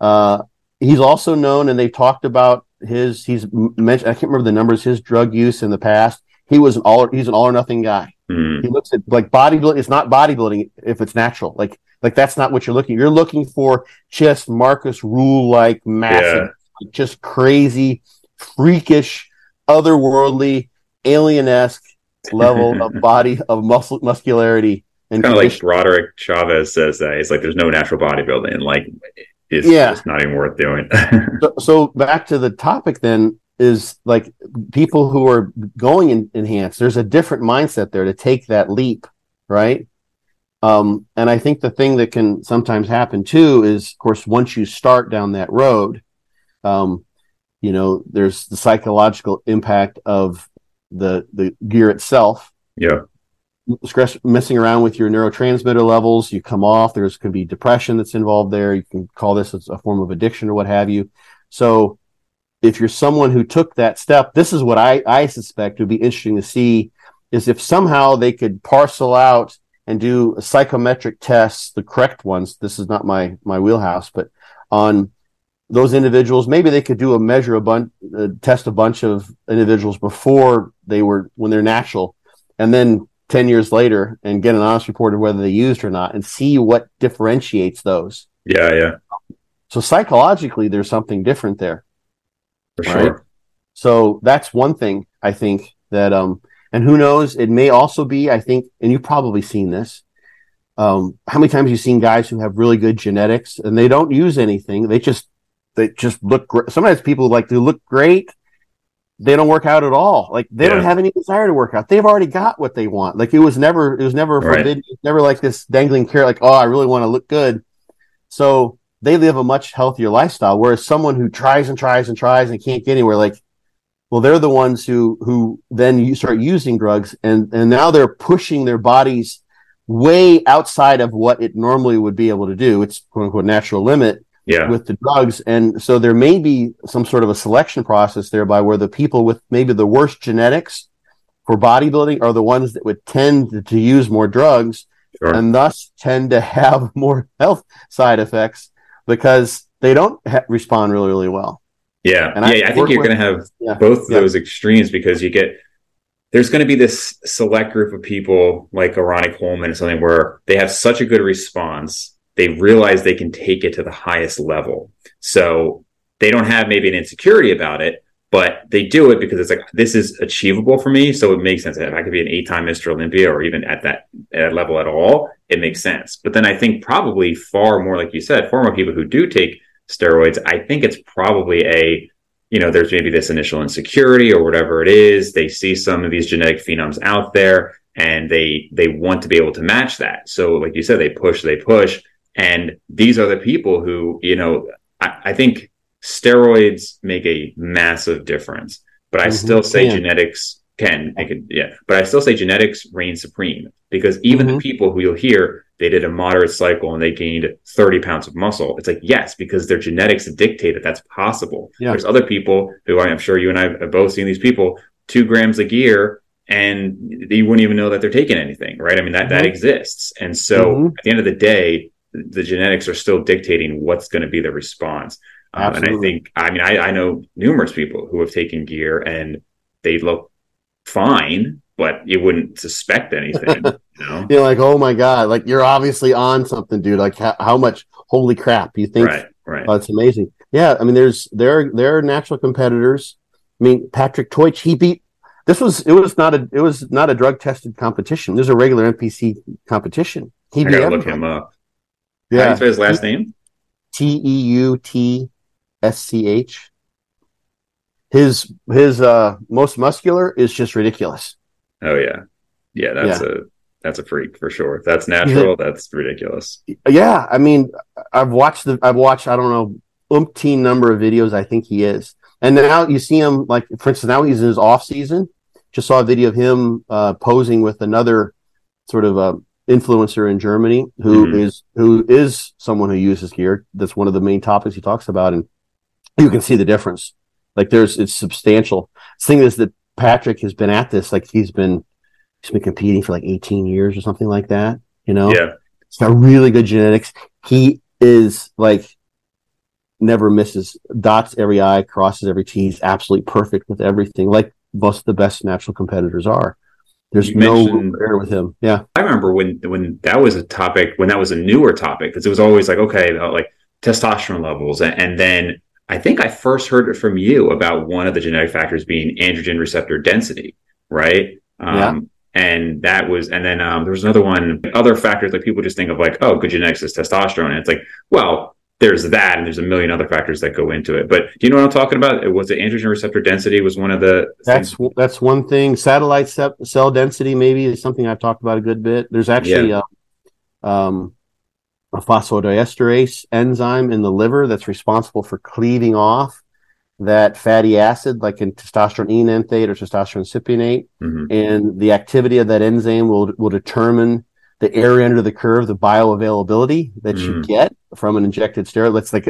[SPEAKER 2] uh he's also known and they talked about his he's mentioned I can't remember the numbers his drug use in the past. He was an all he's an all or nothing guy.
[SPEAKER 1] Hmm.
[SPEAKER 2] He looks at like bodybuilding. It's not bodybuilding if it's natural. Like like that's not what you're looking. You're looking for just Marcus Rühl like massive, like, just crazy, freakish, otherworldly, alien esque level of body of muscle muscularity and
[SPEAKER 1] Kind of like Roderick Chavez says that. He's like, there's no natural bodybuilding. Like, it's
[SPEAKER 2] Yeah.
[SPEAKER 1] just not even worth doing.
[SPEAKER 2] so, so back to the topic then is like people who are going in enhanced there's a different mindset there to take that leap right um and i think the thing that can sometimes happen too is of course once you start down that road um you know there's the psychological impact of the the gear itself
[SPEAKER 1] yeah.
[SPEAKER 2] stress messing around with your neurotransmitter levels you come off there's could be depression that's involved there you can call this a form of addiction or what have you so if you're someone who took that step this is what i i suspect would be interesting to see is if somehow they could parcel out and do psychometric tests the correct ones this is not my my wheelhouse but on those individuals maybe they could do a measure a bunch uh, test a bunch of individuals before they were when they're natural and then 10 years later and get an honest report of whether they used or not and see what differentiates those.
[SPEAKER 1] Yeah. Yeah.
[SPEAKER 2] So psychologically, there's something different there.
[SPEAKER 1] For
[SPEAKER 2] Right.
[SPEAKER 1] sure.
[SPEAKER 2] So that's one thing I think that, um, and who knows, it may also be, I think, and you've probably seen this. Um, how many times you've seen guys who have really good genetics and they don't use anything. They just, they just look great. Sometimes people like they look great. They don't work out at all. Like they don't have any desire to work out. They've already got what they want. Like it was never, it was never
[SPEAKER 1] Right.
[SPEAKER 2] forbidden. It's never like this dangling carrot. Like, oh, I really want to look good. So they live a much healthier lifestyle. Whereas someone who tries and tries and tries and can't get anywhere, like, well, they're the ones who who then you start using drugs, and and now they're pushing their bodies way outside of what it normally would be able to do. It's quote unquote natural limit
[SPEAKER 1] Yeah.
[SPEAKER 2] with the drugs, and so there may be some sort of a selection process thereby where the people with maybe the worst genetics for bodybuilding are the ones that would tend to use more drugs
[SPEAKER 1] Sure.
[SPEAKER 2] and thus tend to have more health side effects because they don't ha- respond really, really well.
[SPEAKER 1] Yeah,
[SPEAKER 2] And I
[SPEAKER 1] yeah, I, think you're going to have
[SPEAKER 2] Yeah.
[SPEAKER 1] both of
[SPEAKER 2] Yeah.
[SPEAKER 1] those extremes because you get there's going to be this select group of people like a Ronnie Coleman or something where they have such a good response, they realize they can take it to the highest level. So they don't have maybe an insecurity about it, but they do it because it's like this is achievable for me. So it makes sense. If I could be an eight-time Mr. Olympia or even at that at level at all, it makes sense. But then I think probably far more, like you said, far more people who do take steroids, I think it's probably a, you know, there's maybe this initial insecurity or whatever it is. They see some of these genetic phenoms out there and they they want to be able to match that. So like you said, they push, they push. And these are the people who, you know, I, I think steroids make a massive difference. But I mm-hmm. still say yeah. genetics can, can, yeah. But I still say genetics reign supreme because even mm-hmm. the people who you'll hear they did a moderate cycle and they gained 30 pounds of muscle. It's like, yes, because their genetics dictate that that's possible. Yeah. There's other people who I'm sure you and I have both seen these people, two grams a year, and you wouldn't even know that they're taking anything, right? I mean, that, mm-hmm. that exists. And so mm-hmm. at the end of the day, the genetics are still dictating what's going to be the response. Um, and I think, I mean, I, I know numerous people who have taken gear and they look fine, but you wouldn't suspect anything. You know?
[SPEAKER 2] you're like, oh my god, like you're obviously on something, dude. Like how, how much? Holy crap! You think?
[SPEAKER 1] Right, right.
[SPEAKER 2] Oh, it's amazing. Yeah, I mean, there's there there are natural competitors. I mean, Patrick Teutsch, he beat. This was it was not a it was not a drug tested competition. This is a regular NPC competition.
[SPEAKER 1] He I gotta look him up. Yeah, How do you say his last name?
[SPEAKER 2] T E U T S C H. His his uh most muscular is just ridiculous.
[SPEAKER 1] Oh yeah, yeah. That's yeah. a that's a freak for sure. that's natural. That's ridiculous.
[SPEAKER 2] Yeah, I mean, I've watched the I've watched I don't know umpteen number of videos. I think he is, and now you see him like for instance now he's in his off season. Just saw a video of him uh, posing with another sort of a uh, influencer in Germany who mm-hmm. is who is someone who uses gear. That's one of the main topics he talks about, and you can see the difference. Like there's it's substantial. The thing is that Patrick has been at this like he's been he's been competing for like 18 years or something like that. You know,
[SPEAKER 1] yeah,
[SPEAKER 2] he's got really good genetics. He is like never misses dots every I, crosses every T. He's absolutely perfect with everything, like most of the best natural competitors are. There's you no error with him. Yeah,
[SPEAKER 1] I remember when when that was a topic when that was a newer topic because it was always like okay, like testosterone levels, and, and then I think I first heard it from you about one of the genetic factors being androgen receptor density, right? Um, yeah. And that was, and then um, there was another one, other factors like people just think of like, oh, good genetics is testosterone. And it's like, well, there's that, and there's a million other factors that go into it. But do you know what I'm talking about? it Was the androgen receptor density was one of the
[SPEAKER 2] that's things? that's one thing. Satellite cell density maybe is something I've talked about a good bit. There's actually yeah. uh, um, a phosphodiesterase enzyme in the liver that's responsible for cleaving off that fatty acid, like in testosterone enanthate or testosterone cypionate. Mm-hmm. And the activity of that enzyme will, will determine the area under the curve, the bioavailability that mm-hmm. you get from an injected steroid. Let's like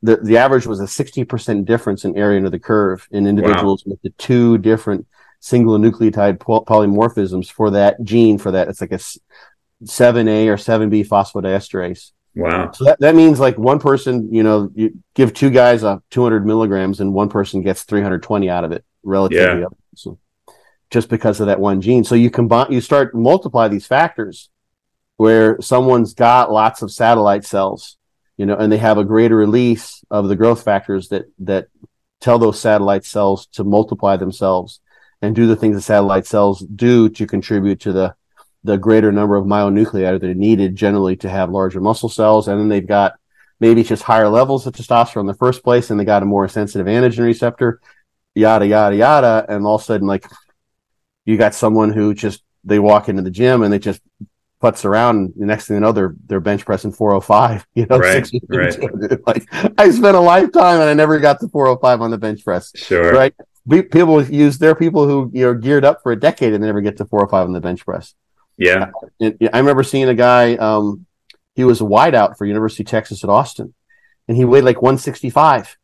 [SPEAKER 2] the, the average was a 60% difference in area under the curve in individuals wow. with the two different single nucleotide polymorphisms for that gene for that. It's like a 7A or 7B phosphodiesterase.
[SPEAKER 1] Wow.
[SPEAKER 2] So that, that means like one person, you know, you give two guys a 200 milligrams and one person gets 320 out of it relatively. Yeah. So just because of that one gene. So you combine, you start multiply these factors where someone's got lots of satellite cells, you know, and they have a greater release of the growth factors that, that tell those satellite cells to multiply themselves and do the things the satellite cells do to contribute to the the greater number of myonuclei that are needed generally to have larger muscle cells. And then they've got maybe just higher levels of testosterone in the first place, and they got a more sensitive antigen receptor, yada, yada, yada. And all of a sudden, like, you got someone who just, they walk into the gym and they just putts around. The next thing you know, they're, they're bench pressing 405, you know,
[SPEAKER 1] right, right.
[SPEAKER 2] like I spent a lifetime and I never got to 405 on the bench press.
[SPEAKER 1] Sure.
[SPEAKER 2] Right. People use, there are people who, you know, geared up for a decade and they never get to 405 on the bench press.
[SPEAKER 1] Yeah.
[SPEAKER 2] I remember seeing a guy, um, he was a wideout for University of Texas at Austin, and he weighed like 165,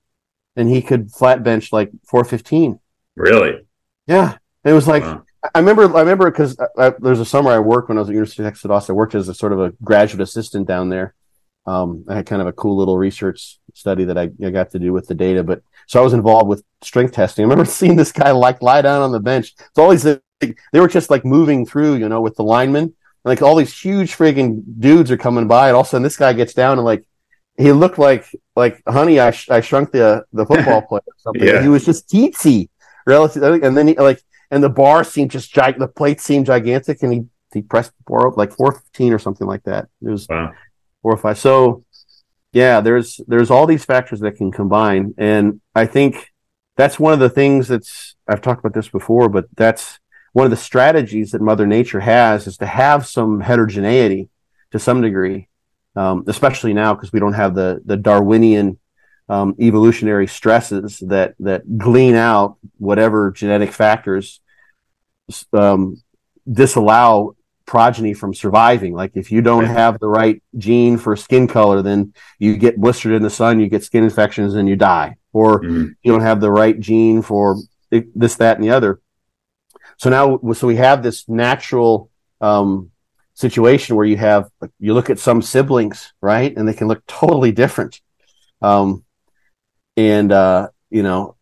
[SPEAKER 2] and he could flat bench like 415.
[SPEAKER 1] Really?
[SPEAKER 2] Yeah. It was like, wow. I remember, I remember because there's a summer I worked when I was at University of Texas at Austin. I worked as a sort of a graduate assistant down there. Um, I had kind of a cool little research study that I, I, got to do with the data, but so I was involved with strength testing. I remember seeing this guy like lie down on the bench. It's always they were just like moving through, you know, with the linemen. Like all these huge frigging dudes are coming by, and all of a sudden this guy gets down and like he looked like like honey, I, sh- I shrunk the the football player or something. Yeah. He was just teensy relative, and then he like and the bar seemed just gig- the plate seemed gigantic, and he he pressed four, like 415 or something like that. It was
[SPEAKER 1] Wow.
[SPEAKER 2] four or five. So yeah, there's there's all these factors that can combine, and I think that's one of the things that's I've talked about this before, but that's one of the strategies that Mother Nature has is to have some heterogeneity to some degree, um, especially now because we don't have the the Darwinian um, evolutionary stresses that that glean out whatever genetic factors um, disallow progeny from surviving. Like if you don't have the right gene for skin color, then you get blistered in the sun, you get skin infections, and you die. Or
[SPEAKER 1] Mhm.
[SPEAKER 2] you don't have the right gene for this, that, and the other. So now, so we have this natural um, situation where you have you look at some siblings, right, and they can look totally different. Um, and uh, you know,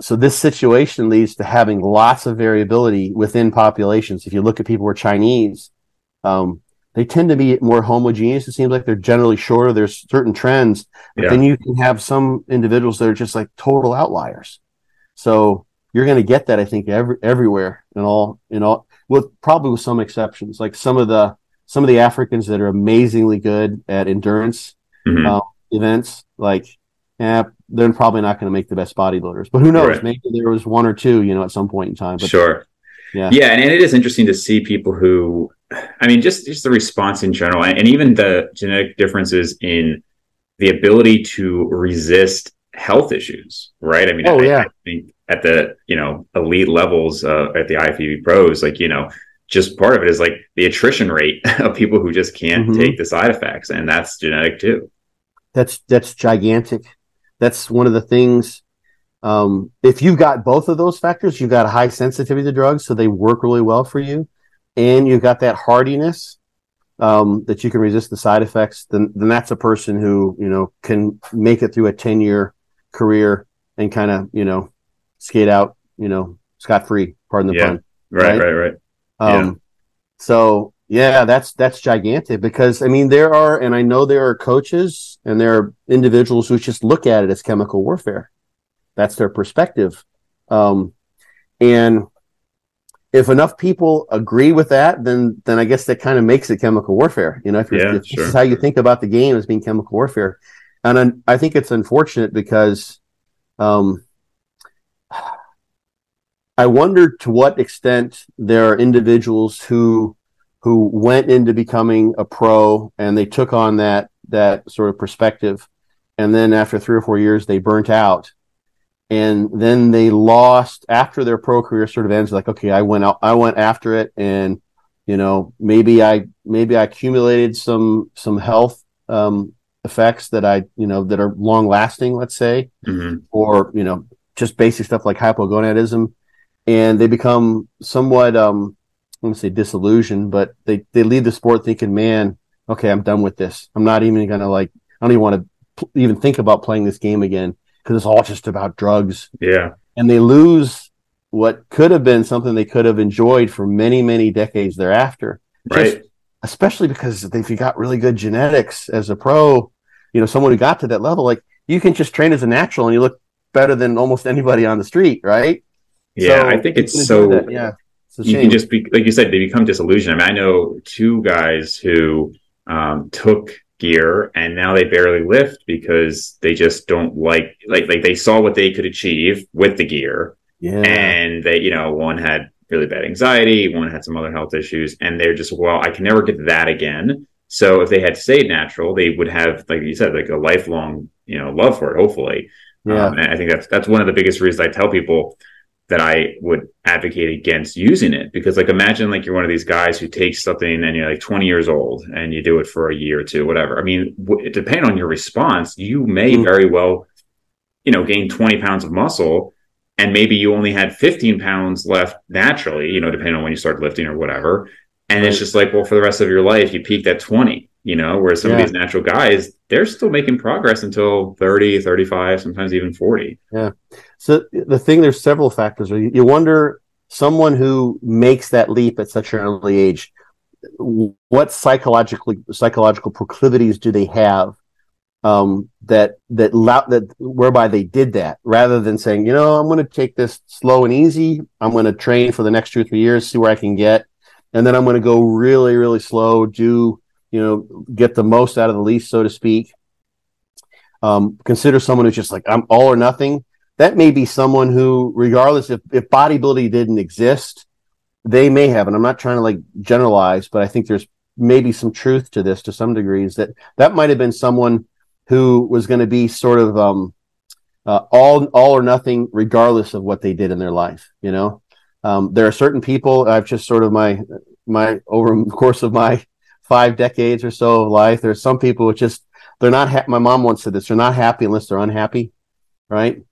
[SPEAKER 2] so this situation leads to having lots of variability within populations. If you look at people who are Chinese, um, they tend to be more homogeneous. It seems like they're generally shorter. There's certain trends, but
[SPEAKER 1] Yeah.
[SPEAKER 2] then you can have some individuals that are just like total outliers. So you're going to get that, I think, every, everywhere in all in all. With probably with some exceptions, like some of the some of the Africans that are amazingly good at endurance
[SPEAKER 1] Mhm.
[SPEAKER 2] uh, events, like yeah, they're probably not going to make the best bodybuilders. But who knows?
[SPEAKER 1] Right.
[SPEAKER 2] Maybe there was one or two, you know, at some point in time. But
[SPEAKER 1] sure.
[SPEAKER 2] yeah.
[SPEAKER 1] Yeah, and, and it is interesting to see people who, I mean, just just the response in general, and, and even the genetic differences in the ability to resist health issues, right? I mean,
[SPEAKER 2] Oh,
[SPEAKER 1] I,
[SPEAKER 2] yeah.
[SPEAKER 1] I think at the you know elite levels uh, at the IFBB pros, like you know, just part of it is like the attrition rate of people who just can't
[SPEAKER 2] Mhm.
[SPEAKER 1] take the side effects, and that's genetic too.
[SPEAKER 2] that's that's gigantic. That's one of the things. Um, if you've got both of those factors, you've got a high sensitivity to drugs, so they work really well for you, and you've got that hardiness um, that you can resist the side effects. Then, then that's a person who you know can make it through a ten year career and kind of you know skate out you know scot free. Pardon the
[SPEAKER 1] Yeah.
[SPEAKER 2] pun.
[SPEAKER 1] Right,
[SPEAKER 2] Right.
[SPEAKER 1] right, right.
[SPEAKER 2] Um, so yeah, that's that's gigantic because I mean there are, and I know there are coaches and there are individuals who just look at it as chemical warfare. That's their perspective, um, and if enough people agree with that, then then I guess that kind of makes it chemical warfare. You know, if, you're,
[SPEAKER 1] Yeah,
[SPEAKER 2] if this is how you think about the game as being chemical warfare, and un- I think it's unfortunate because. Um, I wonder to what extent there are individuals who who went into becoming a pro and they took on that that sort of perspective, and then after three or four years they burnt out, and then they lost after their pro career sort of ends. Like, okay, I went out, I went after it, and you know maybe I maybe I accumulated some some health um, effects that I you know that are long lasting, let's say,
[SPEAKER 1] hmm
[SPEAKER 2] or you know just basic stuff like hypogonadism. And they become somewhat um I wouldn't say disillusioned, but they they leave the sport thinking, man, okay, I'm done with this. I'm not even gonna like I don't even want to pl- even think about playing this game again because it's all just about drugs,
[SPEAKER 1] Yeah,
[SPEAKER 2] and they lose what could have been something they could have enjoyed for many many decades thereafter.
[SPEAKER 1] right.
[SPEAKER 2] Just- especially because if you got really good genetics as a pro, you know, someone who got to that level, like you can just train as a natural and you look better than almost anybody on the street, right?
[SPEAKER 1] Yeah,
[SPEAKER 2] So
[SPEAKER 1] I think it's so.
[SPEAKER 2] that, yeah.
[SPEAKER 1] You can just be like you said they become disillusioned. I mean i know two guys who um, took gear and now they barely lift because they just don't like like like they saw what they could achieve with the gear.
[SPEAKER 2] Yeah.
[SPEAKER 1] and they you know one had really bad anxiety one had some other health issues and they're just well i can never get that again. So if they had stayed natural they would have like you said like a lifelong you know love for it hopefully.
[SPEAKER 2] Yeah.
[SPEAKER 1] um, and I think that's that's one of the biggest reasons I tell people that I would advocate against using it because like imagine like you're one of these guys who takes something and you're like 20 years old and you do it for a year or two whatever. I mean, w- depending on your response, you may
[SPEAKER 2] Mhm.
[SPEAKER 1] very well you know gain 20 pounds of muscle and maybe you only had 15 pounds left naturally, you know, depending on when you start lifting or whatever. And it's just like, well, for the rest of your life, you peaked at 20, you know, whereas some
[SPEAKER 2] Yeah.
[SPEAKER 1] of these natural guys, they're still making progress until 30, 35, sometimes even 40.
[SPEAKER 2] yeah So the thing, there's several factors. You wonder someone who makes that leap at such an early age, what psychologically psychological proclivities do they have um, that that that whereby they did that rather than saying, you know, I'm going to take this slow and easy. I'm going to train for the next two or three years, see where I can get, and then I'm going to go really, really slow, do, you know, get the most out of the least, so to speak. Um, consider someone who's just like, I'm all or nothing. That may be someone who, regardless if, if bodybuilding didn't exist, they may have, and I'm not trying to like generalize, but I think there's maybe some truth to this to some degrees that that might have been someone who was going to be sort of um, uh, all all or nothing, regardless of what they did in their life. You know, um, there are certain people. I've just sort of my my over the course of my five decades or so of life. There's some people who just they're not. Ha- my mom once said this: they're not happy unless they're unhappy, right?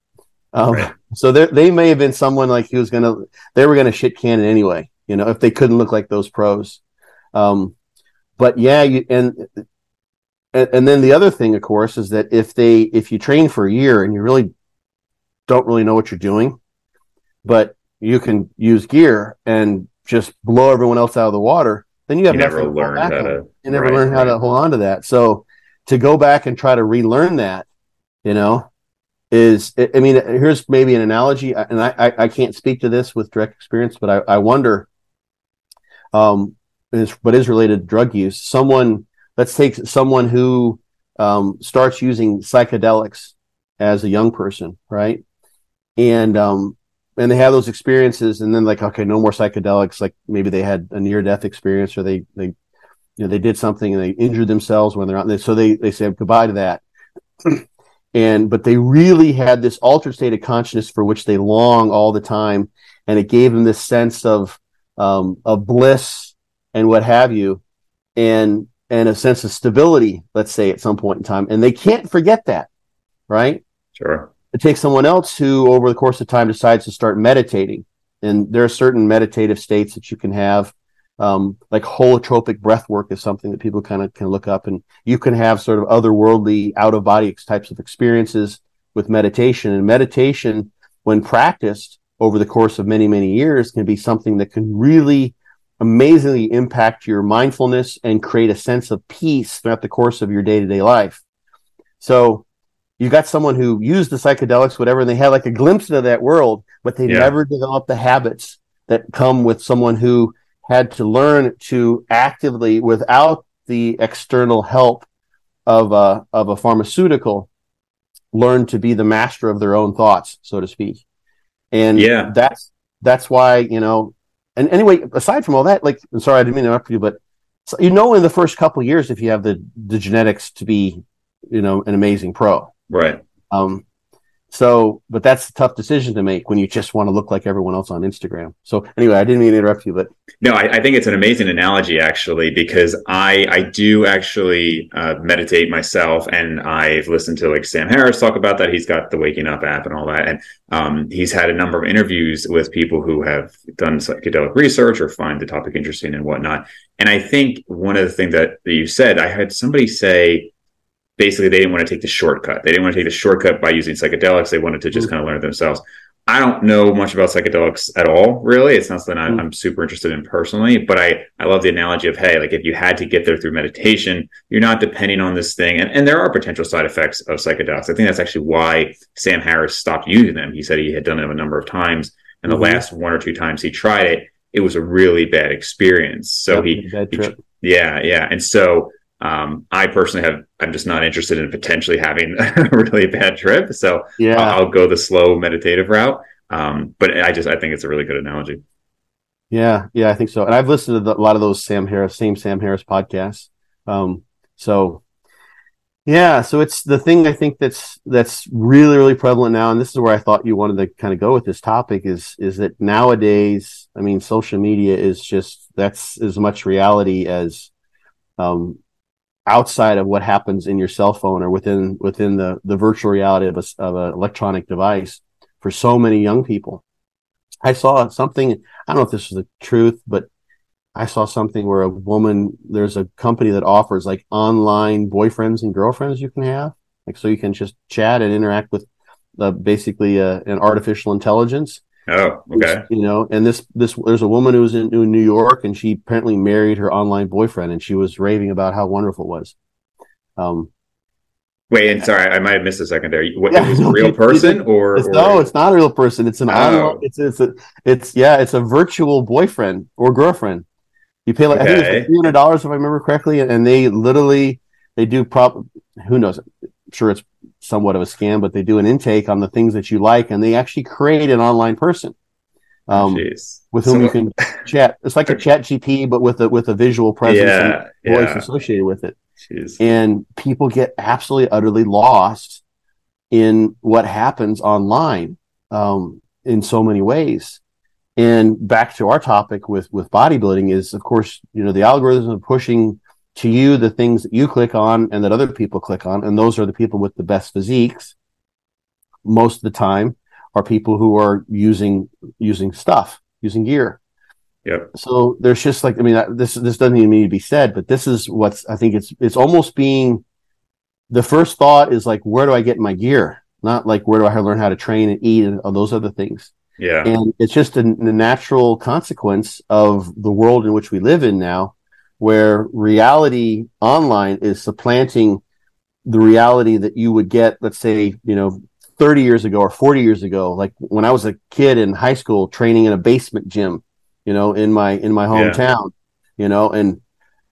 [SPEAKER 2] Um, right. So they may have been someone like who was gonna they were gonna shit can it anyway. You know, if they couldn't look like those pros. Um, but yeah, you, and and then the other thing, of course, is that if they if you train for a year and you really don't really know what you're doing, but you can use gear and just blow everyone else out of the water, then you have
[SPEAKER 1] you never learned how
[SPEAKER 2] to you never right, learn how right. to hold on to that. So to go back and try to relearn that, you know, is I mean, here's maybe an analogy, and I I, can't speak to this with direct experience, but I, I wonder, um, is but is related to drug use. Someone let's take someone who um, starts using psychedelics as a young person, right? And um, and they have those experiences, and then like, okay, no more psychedelics. Like maybe they had a near death experience, or they they you know they did something and they injured themselves when they're out. So they they say goodbye to that. and but they really had this altered state of consciousness for which they long all the time, and it gave them this sense of um, of bliss and what have you. And and a sense of stability, let's say at some point in time. And they can't forget that, right?
[SPEAKER 1] Sure.
[SPEAKER 2] It takes someone else who, over the course of time, decides to start meditating. And there are certain meditative states that you can have. Um, like holotropic breath work is something that people kind of can look up, and you can have sort of otherworldly, out of body types of experiences with meditation. And meditation, when practiced over the course of many, many years, can be something that can really amazingly impact your mindfulness and create a sense of peace throughout the course of your day to day life. So you got someone who used the psychedelics, whatever, and they had like a glimpse into that world, but they yeah. never developed the habits that come with someone who had to learn to actively, without the external help of a, of a pharmaceutical, learn to be the master of their own thoughts, so to speak. And yeah, that's, that's why, you know, and anyway, aside from all that, like, I'm sorry, I didn't mean to interrupt you, but you know, in the first couple years, if you have the the genetics to be, you know, an amazing pro,
[SPEAKER 1] right?
[SPEAKER 2] Um, so, but that's a tough decision to make when you just want to look like everyone else on Instagram. So, anyway, I didn't mean to interrupt you, but
[SPEAKER 1] no, I, I think it's an amazing analogy actually because I I do actually uh, meditate myself, and I've listened to like Sam Harris talk about that. He's got the Waking Up app and all that, and um, he's had a number of interviews with people who have done psychedelic research or find the topic interesting and whatnot. And I think one of the things that, that you said, I had somebody say basically they didn't want to take the shortcut. They didn't want to take the shortcut by using psychedelics. They wanted to just mm-hmm. kind of learn it themselves. I don't know much about psychedelics at all, really. It's not something mm-hmm. I'm super interested in personally, but I, I love the analogy of, hey, like if you had to get there through meditation, you're not depending on this thing. And, and there are potential side effects of psychedelics. I think that's actually why Sam Harris stopped using them. He said he had done them a number of times. And the mm-hmm. last one or two times he tried it, it was a really bad experience. So yep, he, he yeah, yeah. And so um, I personally have, I'm just not interested in potentially having a really bad trip. So yeah. I'll, I'll go the slow meditative route. Um, but I just, I think it's a really good analogy.
[SPEAKER 2] Yeah. Yeah, I think so. And I've listened to the, a lot of those Sam Harris, same Sam Harris podcasts. Um, so yeah, so it's the thing I think that's that's really really prevalent now, and this is where I thought you wanted to kind of go with this topic is is that nowadays, I mean, social media is just that's as much reality as um, outside of what happens in your cell phone or within within the the virtual reality of a of an electronic device for so many young people. I saw something. I don't know if this is the truth, but I saw something where a woman there's a company that offers like online boyfriends and girlfriends you can have, like so you can just chat and interact with uh, basically uh, an artificial intelligence
[SPEAKER 1] Oh, okay.
[SPEAKER 2] You know, and this this there's a woman who was in, in, New York, and she apparently married her online boyfriend, and she was raving about how wonderful it was. Um,
[SPEAKER 1] Wait, and sorry, I might have missed a second there. What, yeah, it was a real person, or,
[SPEAKER 2] it's,
[SPEAKER 1] or,
[SPEAKER 2] no? It's not a real person. It's an oh. online. It's it's a it's yeah. It's a virtual boyfriend or girlfriend, You pay like I think
[SPEAKER 1] Okay.
[SPEAKER 2] it's three hundred dollars if I remember correctly, and they literally they do prop. Who knows? Sure it's somewhat of a scam, but they do an intake on the things that you like, and they actually create an online person um,
[SPEAKER 1] Jeez.
[SPEAKER 2] with whom
[SPEAKER 1] So-
[SPEAKER 2] you can chat. It's like a chat GP, but with a with a visual presence
[SPEAKER 1] yeah,
[SPEAKER 2] and voice
[SPEAKER 1] yeah.
[SPEAKER 2] associated with it.
[SPEAKER 1] Jeez.
[SPEAKER 2] And people get absolutely utterly lost in what happens online um, in so many ways. And back to our topic with with bodybuilding is, of course, you know, the algorithms are pushing to you the things that you click on and that other people click on, and those are the people with the best physiques. Most of the time, are people who are using using stuff, using gear.
[SPEAKER 1] yeah
[SPEAKER 2] So there's just like I mean this this doesn't even need to be said, but this is what's I think it's it's almost being the first thought is like where do I get my gear, not like where do I learn how to train and eat and all those other things.
[SPEAKER 1] Yeah.
[SPEAKER 2] And it's just a, a natural consequence of the world in which we live in now, where reality online is supplanting the reality that you would get, let's say, you know, 30 years ago or 40 years ago. Like when I was a kid in high school training in a basement gym, you know, in my in my
[SPEAKER 1] Yeah.
[SPEAKER 2] hometown, you know, and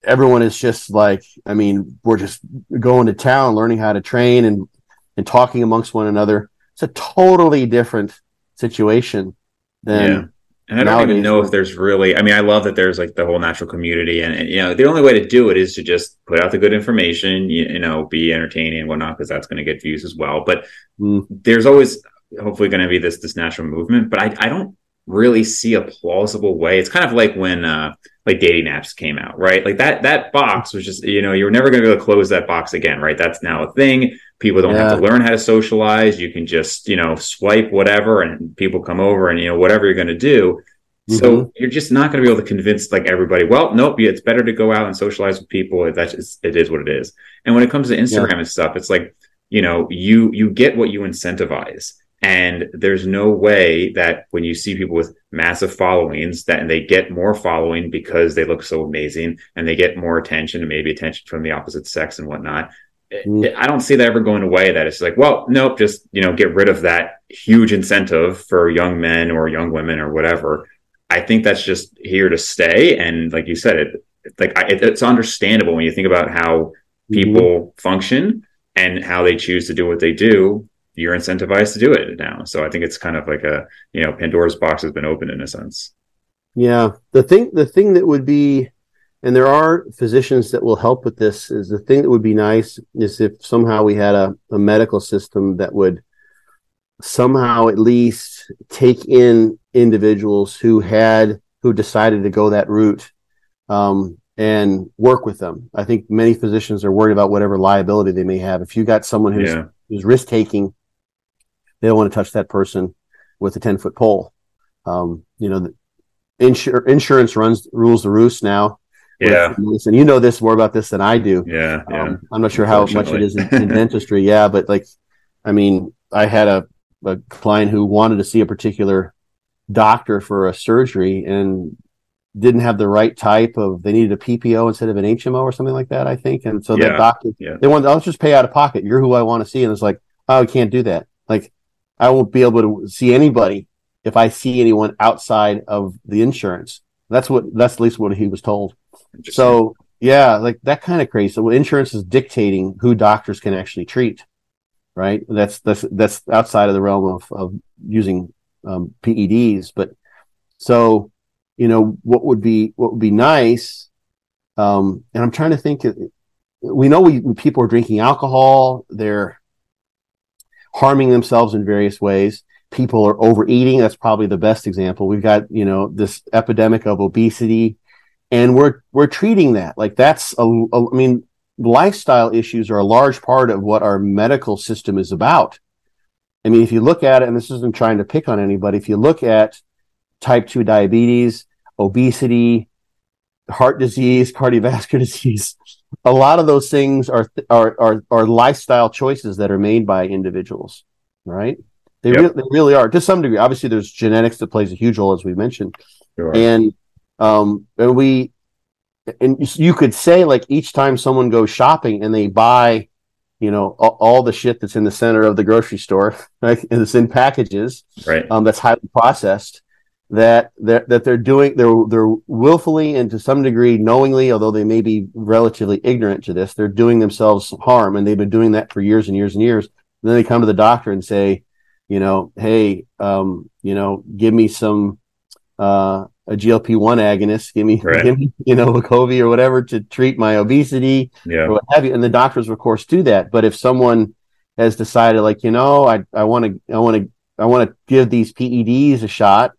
[SPEAKER 2] everyone is just like, I mean, we're just going to town, learning how to train and and talking amongst one another. It's a totally different situation than
[SPEAKER 1] Yeah. And I don't even know if there's really. I mean, I love that there's like the whole natural community, and, and you know, the only way to do it is to just put out the good information. You, you know, be entertaining and whatnot, because that's going to get views as well. But
[SPEAKER 2] Mm.
[SPEAKER 1] there's always hopefully going to be this this natural movement. But I I don't really see a plausible way. It's kind of like when uh like dating apps came out, right? Like that that box was just you know you're never going to be able to close that box again, right? That's now a thing. People don't have to learn how to socialize. You can just you know swipe whatever, and people come over, and you know whatever you're going to do. So you're just not going to be able to convince like everybody. Well, nope, it's better to go out and socialize with people. That's just it is what it is. And when it comes to Instagram and stuff, it's like you know you you get what you incentivize, and there's no way that when you see people with massive followings that and they get more following because they look so amazing and they get more attention and maybe attention from the opposite sex and whatnot.
[SPEAKER 2] Mm.
[SPEAKER 1] I don't see that ever going away. That it's like, well, nope, just you know, get rid of that huge incentive for young men or young women or whatever. I think that's just here to stay. And like you said, it like I, it, it's understandable when you think about how people function and how they choose to do what they do. You're incentivized to do it now. So I think it's kind of like a you know Pandora's box has been opened in a sense.
[SPEAKER 2] Yeah, the thing the thing that would be, and there are physicians that will help with this. Is the thing that would be nice is if somehow we had a, a medical system that would somehow at least take in individuals who had who decided to go that route um, and work with them. I think many physicians are worried about whatever liability they may have. If you got someone who's
[SPEAKER 1] Yeah,
[SPEAKER 2] who's risk taking, they don't want to touch that person with a 10 foot pole. Um, you know, the insur- insurance runs rules the roost now.
[SPEAKER 1] yeah,
[SPEAKER 2] And you know this more about this than I do.
[SPEAKER 1] yeah, yeah.
[SPEAKER 2] Um, I'm not sure how much it is in, in dentistry. Yeah, but like, I mean, I had a, a client who wanted to see a particular doctor for a surgery and didn't have the right type of, they needed a PPO instead of an HMO or something like that, I think. And so
[SPEAKER 1] Yeah,
[SPEAKER 2] that doctor,
[SPEAKER 1] yeah.
[SPEAKER 2] they wanted, I'll just pay out of pocket. You're who I want to see. And it's like, oh, I can't do that. Like, I won't be able to see anybody if I see anyone outside of the insurance. That's what, that's at least what he was told. So yeah, like that kind of crazy. So insurance is dictating who doctors can actually treat, right? That's that's that's outside of the realm of of using um, PEDs. But so you know what would be what would be nice, um, and I'm trying to think. We know we people are drinking alcohol. They're harming themselves in various ways. People are overeating. That's probably the best example. We've got you know this epidemic of obesity and we're we're treating that like that's a, a- I mean lifestyle issues are a large part of what our medical system is about i mean if you look at it and this isn't trying to pick on anybody if you look at type 2 diabetes obesity heart disease cardiovascular disease a lot of those things are are are, are lifestyle choices that are made by individuals right they,
[SPEAKER 1] Yep.
[SPEAKER 2] re- they really are to some degree obviously there's genetics that plays a huge role as we mentioned
[SPEAKER 1] Sure.
[SPEAKER 2] and um and we and you- could say like each time someone goes shopping and they buy you know all, all the shit that's in the center of the grocery store like and it's in packages
[SPEAKER 1] right.
[SPEAKER 2] um that's highly processed that they're, that they're doing they're they're willfully and to some degree knowingly although they may be relatively ignorant to this they're doing themselves harm and they've been doing that for years and years and years and then they come to the doctor and say you know hey um, you know give me some uh, a GLP-1 agonist give me, right. give me you know Wegovy or whatever to treat my obesity
[SPEAKER 1] yeah.
[SPEAKER 2] or what have you and the doctors of course do that but if someone has decided like you know I I want to I want to I want to give these PEDs a shot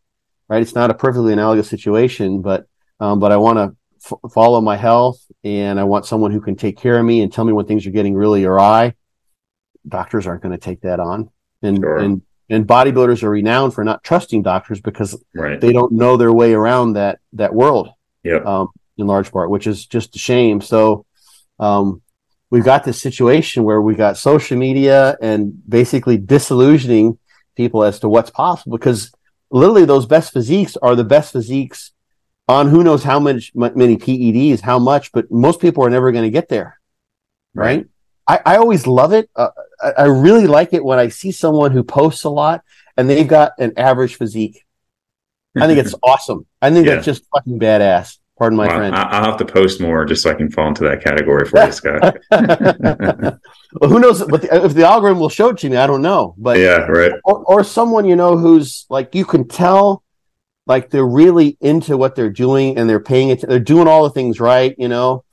[SPEAKER 2] right? It's not a perfectly analogous situation, but um, but I want to f- follow my health, and I want someone who can take care of me and tell me when things are getting really awry. Doctors aren't going to take that on, and sure. and and bodybuilders are renowned for not trusting doctors because
[SPEAKER 1] right.
[SPEAKER 2] they don't know their way around that that world.
[SPEAKER 1] Yeah,
[SPEAKER 2] um, in large part, which is just a shame. So. Um, we've got this situation where we got social media and basically disillusioning people as to what's possible because literally those best physiques are the best physiques on who knows how much many PEDs, how much, but most people are never going to get there. Right. right? I, I always love it. Uh, I, I really like it when I see someone who posts a lot and they've got an average physique. I think it's awesome. I think yeah. that's just fucking badass. Pardon my well, friend.
[SPEAKER 1] I'll have to post more just so I can fall into that category for you, Scott.
[SPEAKER 2] well, who knows? But the, if the algorithm will show it to me, I don't know. But
[SPEAKER 1] yeah, right.
[SPEAKER 2] Or, or someone you know who's like you can tell, like they're really into what they're doing and they're paying it. They're doing all the things right, you know,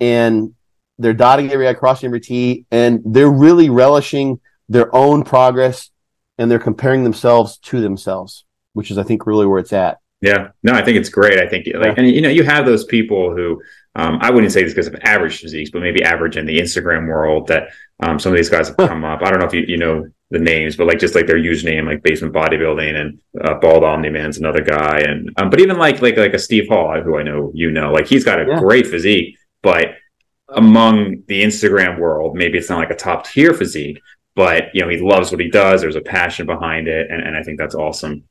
[SPEAKER 2] and they're dotting every I, crossing every T, and they're really relishing their own progress and they're comparing themselves to themselves, which is, I think, really where it's at.
[SPEAKER 1] Yeah, no, I think it's great. I think like, and you know, you have those people who um, I wouldn't say this because of average physiques, but maybe average in the Instagram world that um, some of these guys have come up. I don't know if you, you know the names, but like just like their username, like basement bodybuilding and uh, bald omni man's another guy. And, um, but even like, like, like a Steve Hall, who I know, you know, like he's got a yeah. great physique, but among the Instagram world, maybe it's not like a top tier physique, but you know, he loves what he does. There's a passion behind it. And, and I think that's awesome.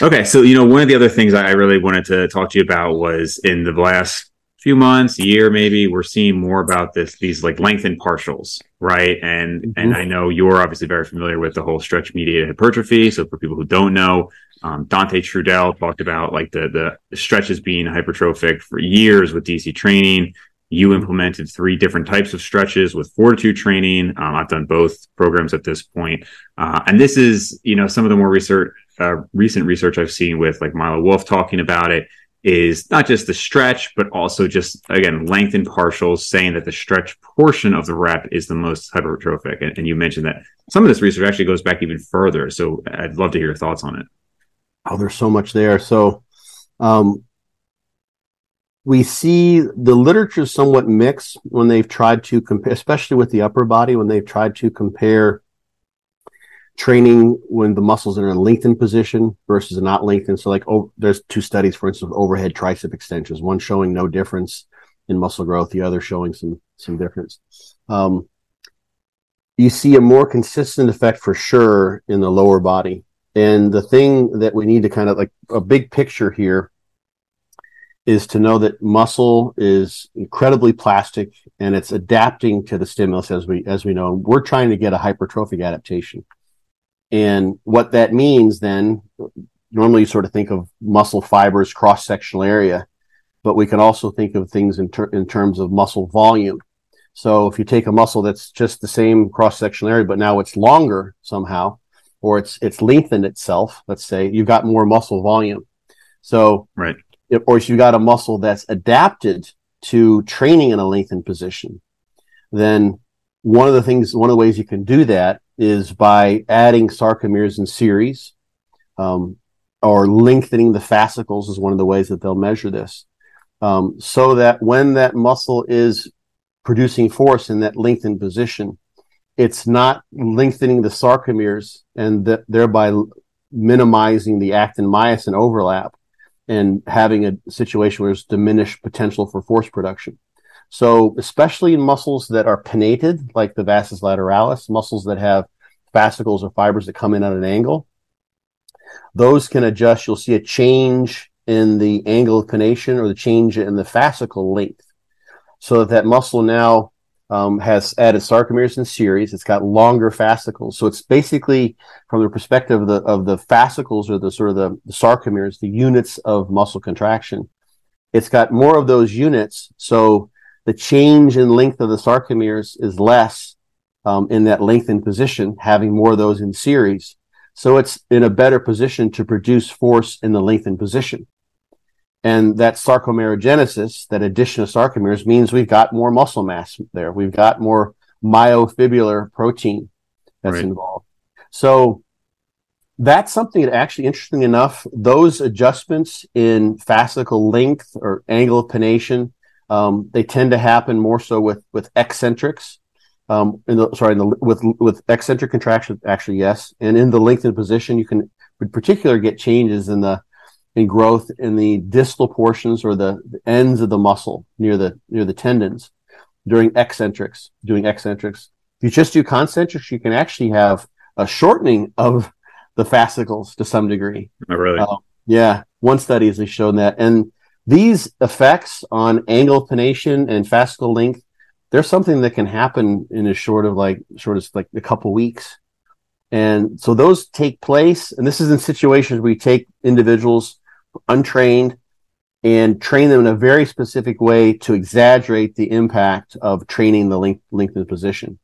[SPEAKER 1] Okay, so you know, one of the other things I really wanted to talk to you about was in the last few months, year maybe, we're seeing more about this these like lengthened partials, right? And mm-hmm. and I know you're obviously very familiar with the whole stretch mediated hypertrophy. So for people who don't know, um, Dante Trudel talked about like the the stretches being hypertrophic for years with DC training. You implemented three different types of stretches with fortitude training. Um, I've done both programs at this point. Uh, and this is, you know, some of the more research uh, recent research I've seen with like Milo Wolf talking about it is not just the stretch, but also just again lengthened partials, saying that the stretch portion of the rep is the most hypertrophic. And, and, you mentioned that some of this research actually goes back even further. So I'd love to hear your thoughts on it.
[SPEAKER 2] Oh, there's so much there. So um, we see the literature somewhat mixed when they've tried to compare, especially with the upper body, when they've tried to compare training when the muscles are in a lengthened position versus not lengthened. So like, oh, there's two studies, for instance, overhead tricep extensions, one showing no difference in muscle growth, the other showing some, some difference. Um, you see a more consistent effect for sure in the lower body. And the thing that we need to kind of like a big picture here is to know that muscle is incredibly plastic and it's adapting to the stimulus as we as we know. We're trying to get a hypertrophic adaptation. And what that means then, normally you sort of think of muscle fibers, cross sectional area, but we can also think of things in, ter- in terms of muscle volume. So if you take a muscle that's just the same cross sectional area, but now it's longer somehow, or it's it's lengthened itself, let's say you've got more muscle volume. So
[SPEAKER 1] right,
[SPEAKER 2] or if you've got a muscle that's adapted to training in a lengthened position, then one of the things, one of the ways you can do that is by adding sarcomeres in series, um, or lengthening the fascicles is one of the ways that they'll measure this. Um, so that when that muscle is producing force in that lengthened position, it's not lengthening the sarcomeres and th- thereby minimizing the actin myosin overlap and having a situation where there's diminished potential for force production. So, especially in muscles that are pinnated, like the vastus lateralis, muscles that have fascicles or fibers that come in at an angle, those can adjust. You'll see a change in the angle of pennation or the change in the fascicle length. So that that muscle now um, has added sarcomeres in series. It's got longer fascicles, so it's basically from the perspective of the of the fascicles or the sort of the, the sarcomeres, the units of muscle contraction. It's got more of those units, so the change in length of the sarcomeres is less um, in that lengthened position, having more of those in series. So it's in a better position to produce force in the lengthened position. And that sarcomerogenesis, that addition of sarcomeres, means we've got more muscle mass there. We've got more myofibrillar protein that's right. involved. So that's something that actually, interesting enough, those adjustments in fascicle length or angle of pennation, um, they tend to happen more so with with eccentrics. Um, in the sorry, in the, with with eccentric contraction, actually yes, and in the lengthened position, you can in particular get changes in the in growth in the distal portions or the, the ends of the muscle near the near the tendons during eccentrics, doing eccentrics. If you just do concentrics, you can actually have a shortening of the fascicles to some degree.
[SPEAKER 1] Oh, really? Uh,
[SPEAKER 2] yeah. One study has shown that. And these effects on angle pennation and fascicle length, there's something that can happen in a short of like, sort of like a couple weeks. And so those take place. And this is in situations where we take individuals untrained and train them in a very specific way to exaggerate the impact of training the length, lengthened position.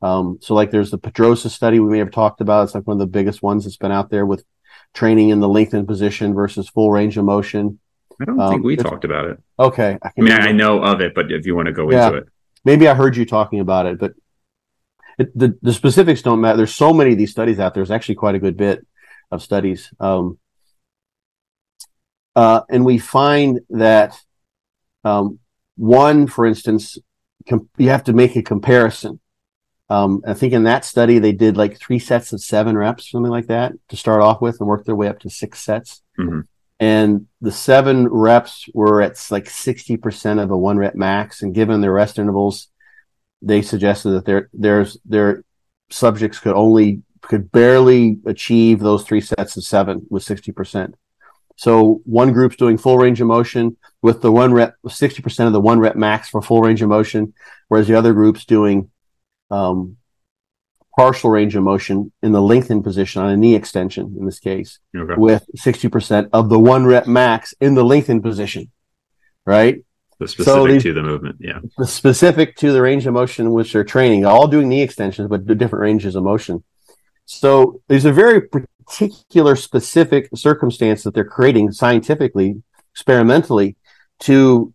[SPEAKER 2] Um, so like there's the Pedrosa study we may have talked about. It's like one of the biggest ones that's been out there with training in the lengthened position versus full range of motion.
[SPEAKER 1] I don't um, think we talked about it.
[SPEAKER 2] Okay.
[SPEAKER 1] I, I mean, remember. I know of it, but if you want to go yeah, into it.
[SPEAKER 2] Maybe I heard you talking about it, but it, the, the specifics don't matter. There's so many of these studies out there. There's actually quite a good bit of studies. Um, uh, and we find that um, one, for instance, com- you have to make a comparison. Um, I think in that study they did like three sets of seven reps, something like that, to start off with, and work their way up to six sets. Mm-hmm. And the seven reps were at like sixty percent of a one rep max, and given their rest intervals, they suggested that their there's their subjects could only could barely achieve those three sets of seven with sixty percent. So one group's doing full range of motion with the one rep, 60% of the one rep max for full range of motion, whereas the other group's doing um, partial range of motion in the lengthened position on a knee extension in this case okay. with 60% of the one rep max in the lengthened position, right?
[SPEAKER 1] The specific so these, to the movement, yeah.
[SPEAKER 2] The specific to the range of motion in which they're training, all doing knee extensions, but different ranges of motion. So these are very particular specific circumstance that they're creating scientifically, experimentally to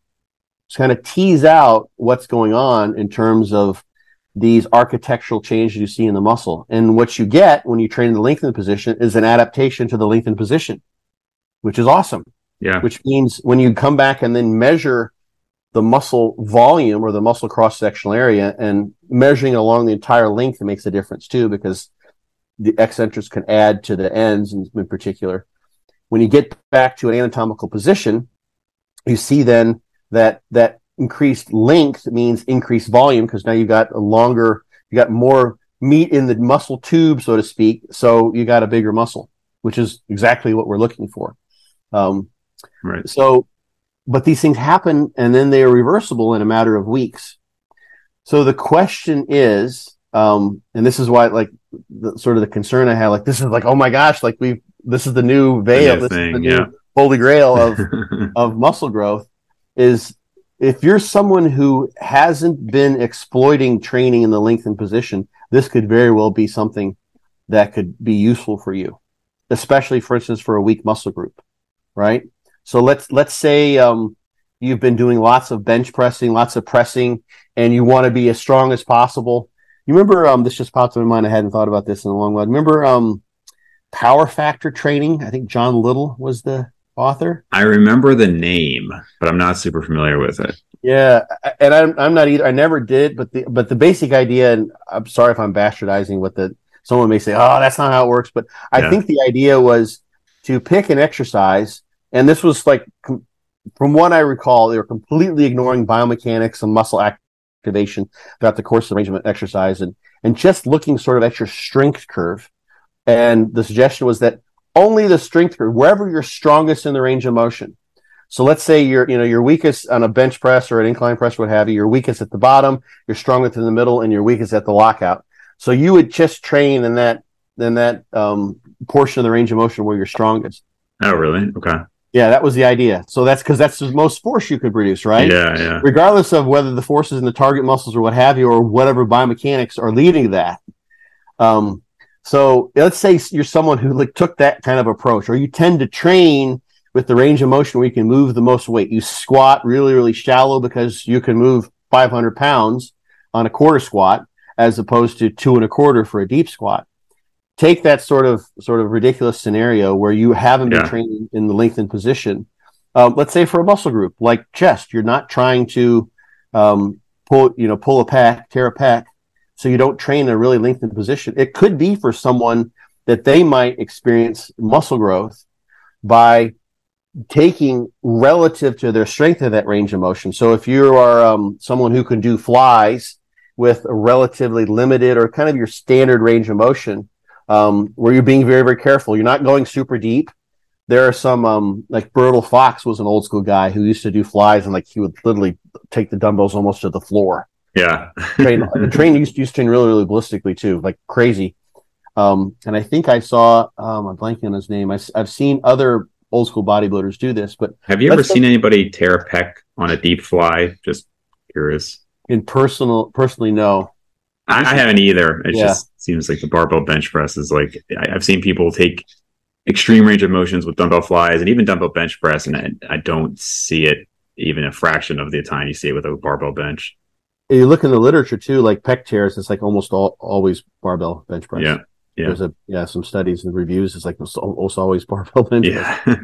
[SPEAKER 2] kind of tease out what's going on in terms of these architectural changes you see in the muscle. And what you get when you train in the lengthened position is an adaptation to the lengthened position, which is awesome.
[SPEAKER 1] Yeah.
[SPEAKER 2] Which means when you come back and then measure the muscle volume or the muscle cross sectional area and measuring along the entire length, it makes a difference too, because the eccentrics can add to the ends in, in particular. When you get back to an anatomical position, you see then that that increased length means increased volume because now you've got a longer, you got more meat in the muscle tube, so to speak. So you got a bigger muscle, which is exactly what we're looking for. Um,
[SPEAKER 1] right.
[SPEAKER 2] So, but these things happen and then they are reversible in a matter of weeks. So the question is, um, and this is why, like, the, sort of the concern I have, like, this is like, oh my gosh, like we, this is the new veil, this thing, is the new yeah. holy grail of of muscle growth. Is if you're someone who hasn't been exploiting training in the lengthened position, this could very well be something that could be useful for you, especially, for instance, for a weak muscle group, right? So let's let's say um, you've been doing lots of bench pressing, lots of pressing, and you want to be as strong as possible you remember um, this just popped in my mind. I hadn't thought about this in a long while. Remember um, Power Factor Training? I think John Little was the author.
[SPEAKER 1] I remember the name, but I'm not super familiar with it.
[SPEAKER 2] Yeah, and I'm I'm not either. I never did, but the but the basic idea, and I'm sorry if I'm bastardizing what the someone may say. Oh, that's not how it works. But I yeah. think the idea was to pick an exercise, and this was like from what I recall, they were completely ignoring biomechanics and muscle act activation throughout the course of the range of exercise and, and just looking sort of at your strength curve. And the suggestion was that only the strength curve, wherever you're strongest in the range of motion. So let's say you're, you know, you're weakest on a bench press or an incline press, what have you. You're weakest at the bottom, you're strongest in the middle, and you're weakest at the lockout. So you would just train in that, in that um, portion of the range of motion where you're strongest.
[SPEAKER 1] Oh, really? Okay.
[SPEAKER 2] Yeah, that was the idea. So that's because that's the most force you could produce, right?
[SPEAKER 1] Yeah, yeah.
[SPEAKER 2] Regardless of whether the forces in the target muscles or what have you, or whatever biomechanics are leading that. Um, so let's say you're someone who like took that kind of approach, or you tend to train with the range of motion where you can move the most weight. You squat really, really shallow because you can move 500 pounds on a quarter squat as opposed to two and a quarter for a deep squat. Take that sort of sort of ridiculous scenario where you haven't been
[SPEAKER 1] Yeah.
[SPEAKER 2] training in the lengthened position. Um, let's say for a muscle group like chest, you're not trying to um, pull, you know, pull a pec, tear a pec, so you don't train in a really lengthened position. It could be for someone that they might experience muscle growth by taking relative to their strength of that range of motion. So if you are um, someone who can do flies with a relatively limited or kind of your standard range of motion, um, where you're being very, very careful, you're not going super deep. There are some, um, like Bertil Fox was an old school guy who used to do flies and like he would literally take the dumbbells almost to the floor
[SPEAKER 1] Yeah.
[SPEAKER 2] train the train used to, used to train really really ballistically too like crazy um and i think i saw um i'm blanking on his name I, have seen other old school bodybuilders do this but
[SPEAKER 1] Have you ever seen anybody tear a pec on a deep fly? Just curious.
[SPEAKER 2] in personal personally no
[SPEAKER 1] I, I haven't either. It
[SPEAKER 2] Yeah.
[SPEAKER 1] just seems like the barbell bench press is like I, I've seen people take extreme range of motions with dumbbell flies and even dumbbell bench press, and I, I don't see it even a fraction of the time you see it with a barbell bench.
[SPEAKER 2] you look in the literature too like pec tears it's like almost all always barbell bench press
[SPEAKER 1] Yeah, yeah.
[SPEAKER 2] there's a yeah some studies and reviews it's like almost always barbell bench press.
[SPEAKER 1] Yeah,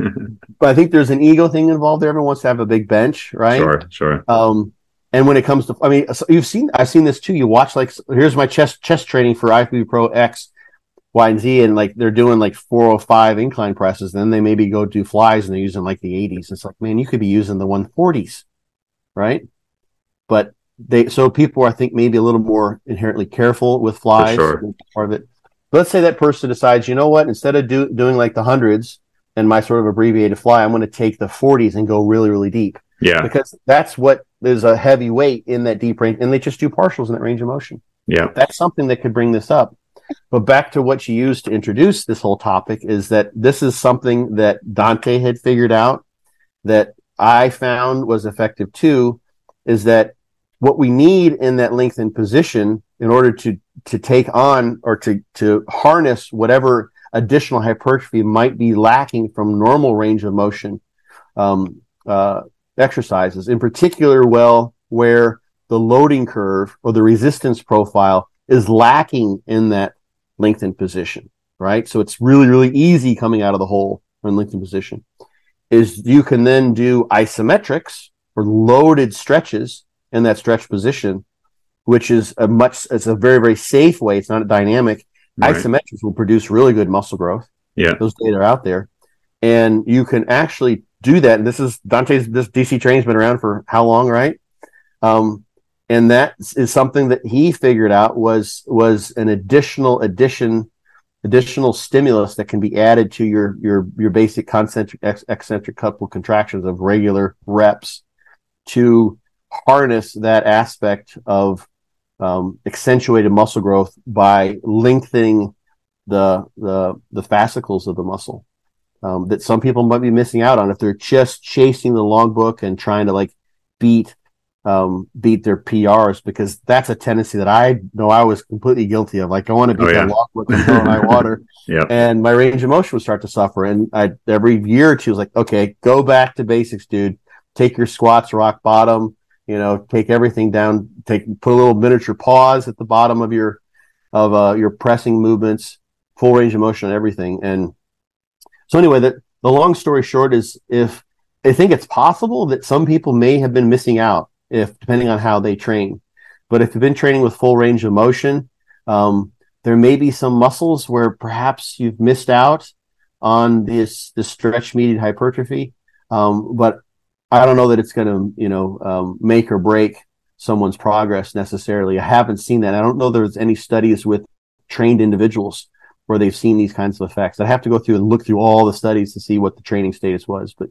[SPEAKER 2] but i think there's an ego thing involved there everyone wants to have a big bench right
[SPEAKER 1] sure, sure.
[SPEAKER 2] Um, and when it comes to, I mean, so you've seen, I've seen this too. You watch like, here's my chest chest training for IFBB Pro X, Y, and Z, and like they're doing like 405 incline presses. Then they maybe go do flies and they're using like the 80s. It's like, man, you could be using the 140s, right? But they, so people, are, I think, maybe a little more inherently careful with flies.
[SPEAKER 1] sure.
[SPEAKER 2] Part of it. But Let's say that person decides, you know what, instead of do, doing like the hundreds and my sort of abbreviated fly, I'm going to take the 40s and go really, really deep
[SPEAKER 1] Yeah,
[SPEAKER 2] because that's what there's a heavy weight in that deep range, and they just do partials in that range of motion.
[SPEAKER 1] yeah,
[SPEAKER 2] That's something that could bring this up. But back to what you used to introduce this whole topic is that this is something that Dante had figured out that I found was effective too, is that what we need in that lengthened position in order to to take on or to to harness whatever additional hypertrophy might be lacking from normal range of motion um, uh, exercises, in particular, well, where the loading curve or the resistance profile is lacking in that lengthened position, right? So it's really, really easy coming out of the hole in lengthened position. Is you can then do isometrics or loaded stretches in that stretch position, which is a much, it's a very, very safe way. It's not a dynamic.
[SPEAKER 1] right.
[SPEAKER 2] Isometrics will produce really good muscle growth
[SPEAKER 1] yeah,
[SPEAKER 2] those data are out there and you can actually do that. And this is dante's this dc training's been around for how long right? Um, and that is something that he figured out was was an additional addition additional stimulus that can be added to your your your basic concentric eccentric couple contractions of regular reps to harness that aspect of um, accentuated muscle growth by lengthening the the the fascicles of the muscle um, that some people might be missing out on if they're just chasing the logbook and trying to like beat um, beat their PRs because that's a tendency that I know I was completely guilty of. Like I want to beat
[SPEAKER 1] Oh, yeah.
[SPEAKER 2] that logbook and throw high water,
[SPEAKER 1] yeah,
[SPEAKER 2] and my range of motion would start to suffer. And I every year or two was like, okay, go back to basics, dude. Take your squats rock bottom. You know, take everything down. Take put a little miniature pause at the bottom of your of uh, your pressing movements, full range of motion on everything. And so anyway, the the long story short is if I think it's possible that some people may have been missing out if depending on how they train. But if you've been training with full range of motion, um, there may be some muscles where perhaps you've missed out on this this stretch mediated hypertrophy. Um, but I don't know that it's going to you know um, make or break someone's progress necessarily. I haven't seen that. I don't know there's any studies with trained individuals where they've seen these kinds of effects. I'd have to go through and look through all the studies to see what the training status was. But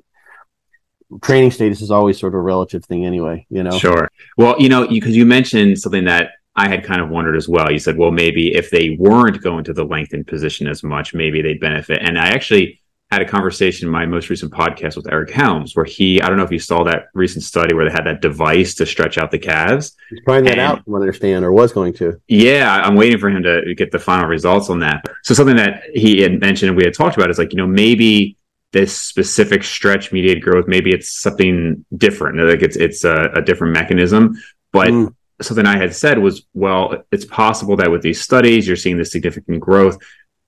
[SPEAKER 2] training status is always sort of a relative thing anyway, you know?
[SPEAKER 1] Sure. Well, you know, because you, you mentioned something that I had kind of wondered as well. You said, well, maybe if they weren't going to the lengthened position as much, maybe they'd benefit. And I actually had a conversation in my most recent podcast with Eric Helms, where he, I don't know if you saw that recent study where they had that device to stretch out the calves.
[SPEAKER 2] He's trying that and, out, I understand, or was going to.
[SPEAKER 1] Yeah, I'm waiting for him to get the final results on that. So something that he had mentioned and we had talked about is like, you know, maybe this specific stretch mediated growth, maybe it's something different. Like it's it's a, a different mechanism. But mm. something I had said was, well, it's possible that with these studies, you're seeing this significant growth.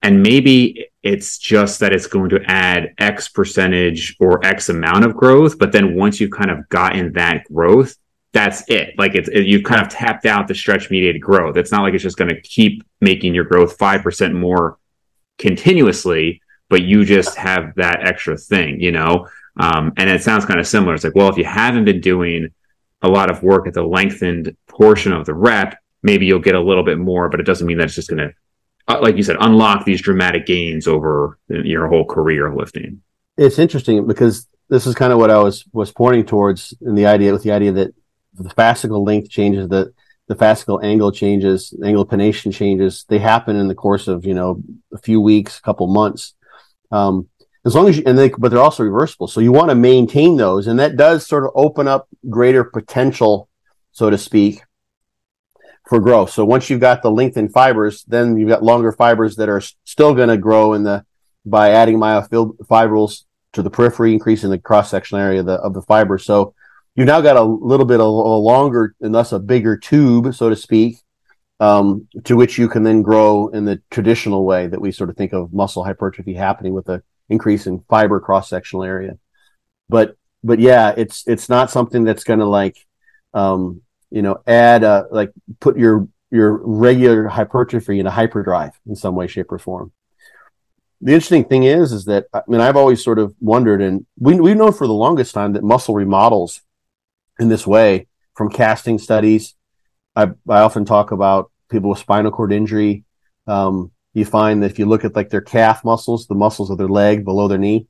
[SPEAKER 1] And maybe it's just that it's going to add X percentage or X amount of growth. But then once you've kind of gotten that growth, that's it. Like it's it, you've kind of tapped out the stretch mediated growth. It's not like it's just going to keep making your growth 5% more continuously but you just have that extra thing, you know? Um, and it sounds kind of similar. It's like, well, if you haven't been doing a lot of work at the lengthened portion of the rep, maybe you'll get a little bit more, but it doesn't mean that it's just going to, like you said, unlock these dramatic gains over your whole career lifting.
[SPEAKER 2] It's interesting because this is kind of what I was was pointing towards in the idea with the idea that the fascicle length changes, the the fascicle angle changes, angle of pennation changes. They happen in the course of you know a few weeks, a couple months. Um, as long as you, and they, but they're also reversible. So you want to maintain those. And that does sort of open up greater potential, so to speak, for growth. So once you've got the lengthened fibers, then you've got longer fibers that are still going to grow in the, by adding myofibrils to the periphery, increasing the cross sectional area of the, of the fiber. So you've now got a little bit of a longer and thus a bigger tube, so to speak, um, to which you can then grow in the traditional way that we sort of think of muscle hypertrophy happening with an increase in fiber cross sectional area. But but yeah, it's it's not something that's going to like um, you know add a, like put your your regular hypertrophy in a hyperdrive in some way, shape, or form. The interesting thing is, is that I mean, I've always sort of wondered, and we we've known for the longest time that muscle remodels in this way from casting studies I, I often talk about people with spinal cord injury. Um, you find that if you look at like their calf muscles, the muscles of their leg below their knee,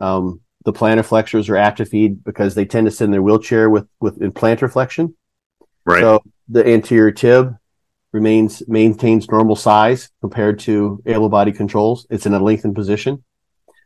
[SPEAKER 2] um, the plantar flexors are atrophied because they tend to sit in their wheelchair with with in plantar flexion.
[SPEAKER 1] Right.
[SPEAKER 2] So the anterior tib remains maintains normal size compared to able body controls. It's in a lengthened position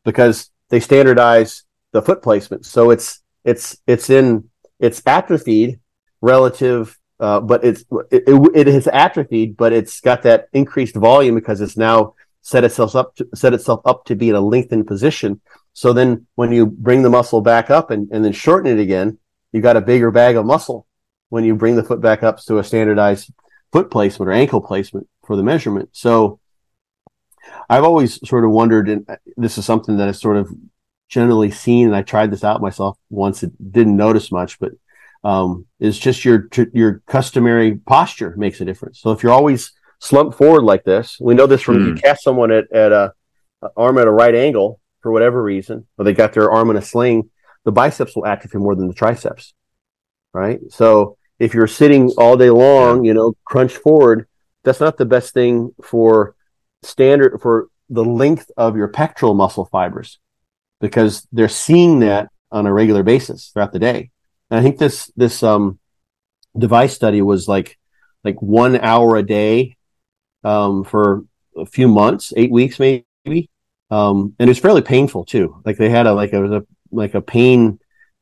[SPEAKER 2] because they standardize the foot placement. So it's it's it's in it's atrophied relative uh, but it's it, it, it has atrophied, but it's got that increased volume because it's now set itself up to set itself up to be in a lengthened position. So then when you bring the muscle back up and, and then shorten it again, you got a bigger bag of muscle when you bring the foot back up to a standardized foot placement or ankle placement for the measurement. So I've always sort of wondered, and this is something that I've sort of generally seen, and I tried this out myself once. It didn't notice much, but um, is just your your customary posture makes a difference. So if you're always slumped forward like this, we know this from mm. you hmm. cast someone at, at a, a, arm at a right angle for whatever reason, or they got their arm in a sling, the biceps will atrophy more than the triceps, right? So if you're sitting all day long, you know, crunch forward, that's not the best thing for standard for the length of your pectoral muscle fibers because they're seeing that on a regular basis throughout the day. And I think this this um device study was like like one hour a day um, for a few months, eight weeks maybe. Um, and it was fairly painful too. Like they had a like a, a like a pain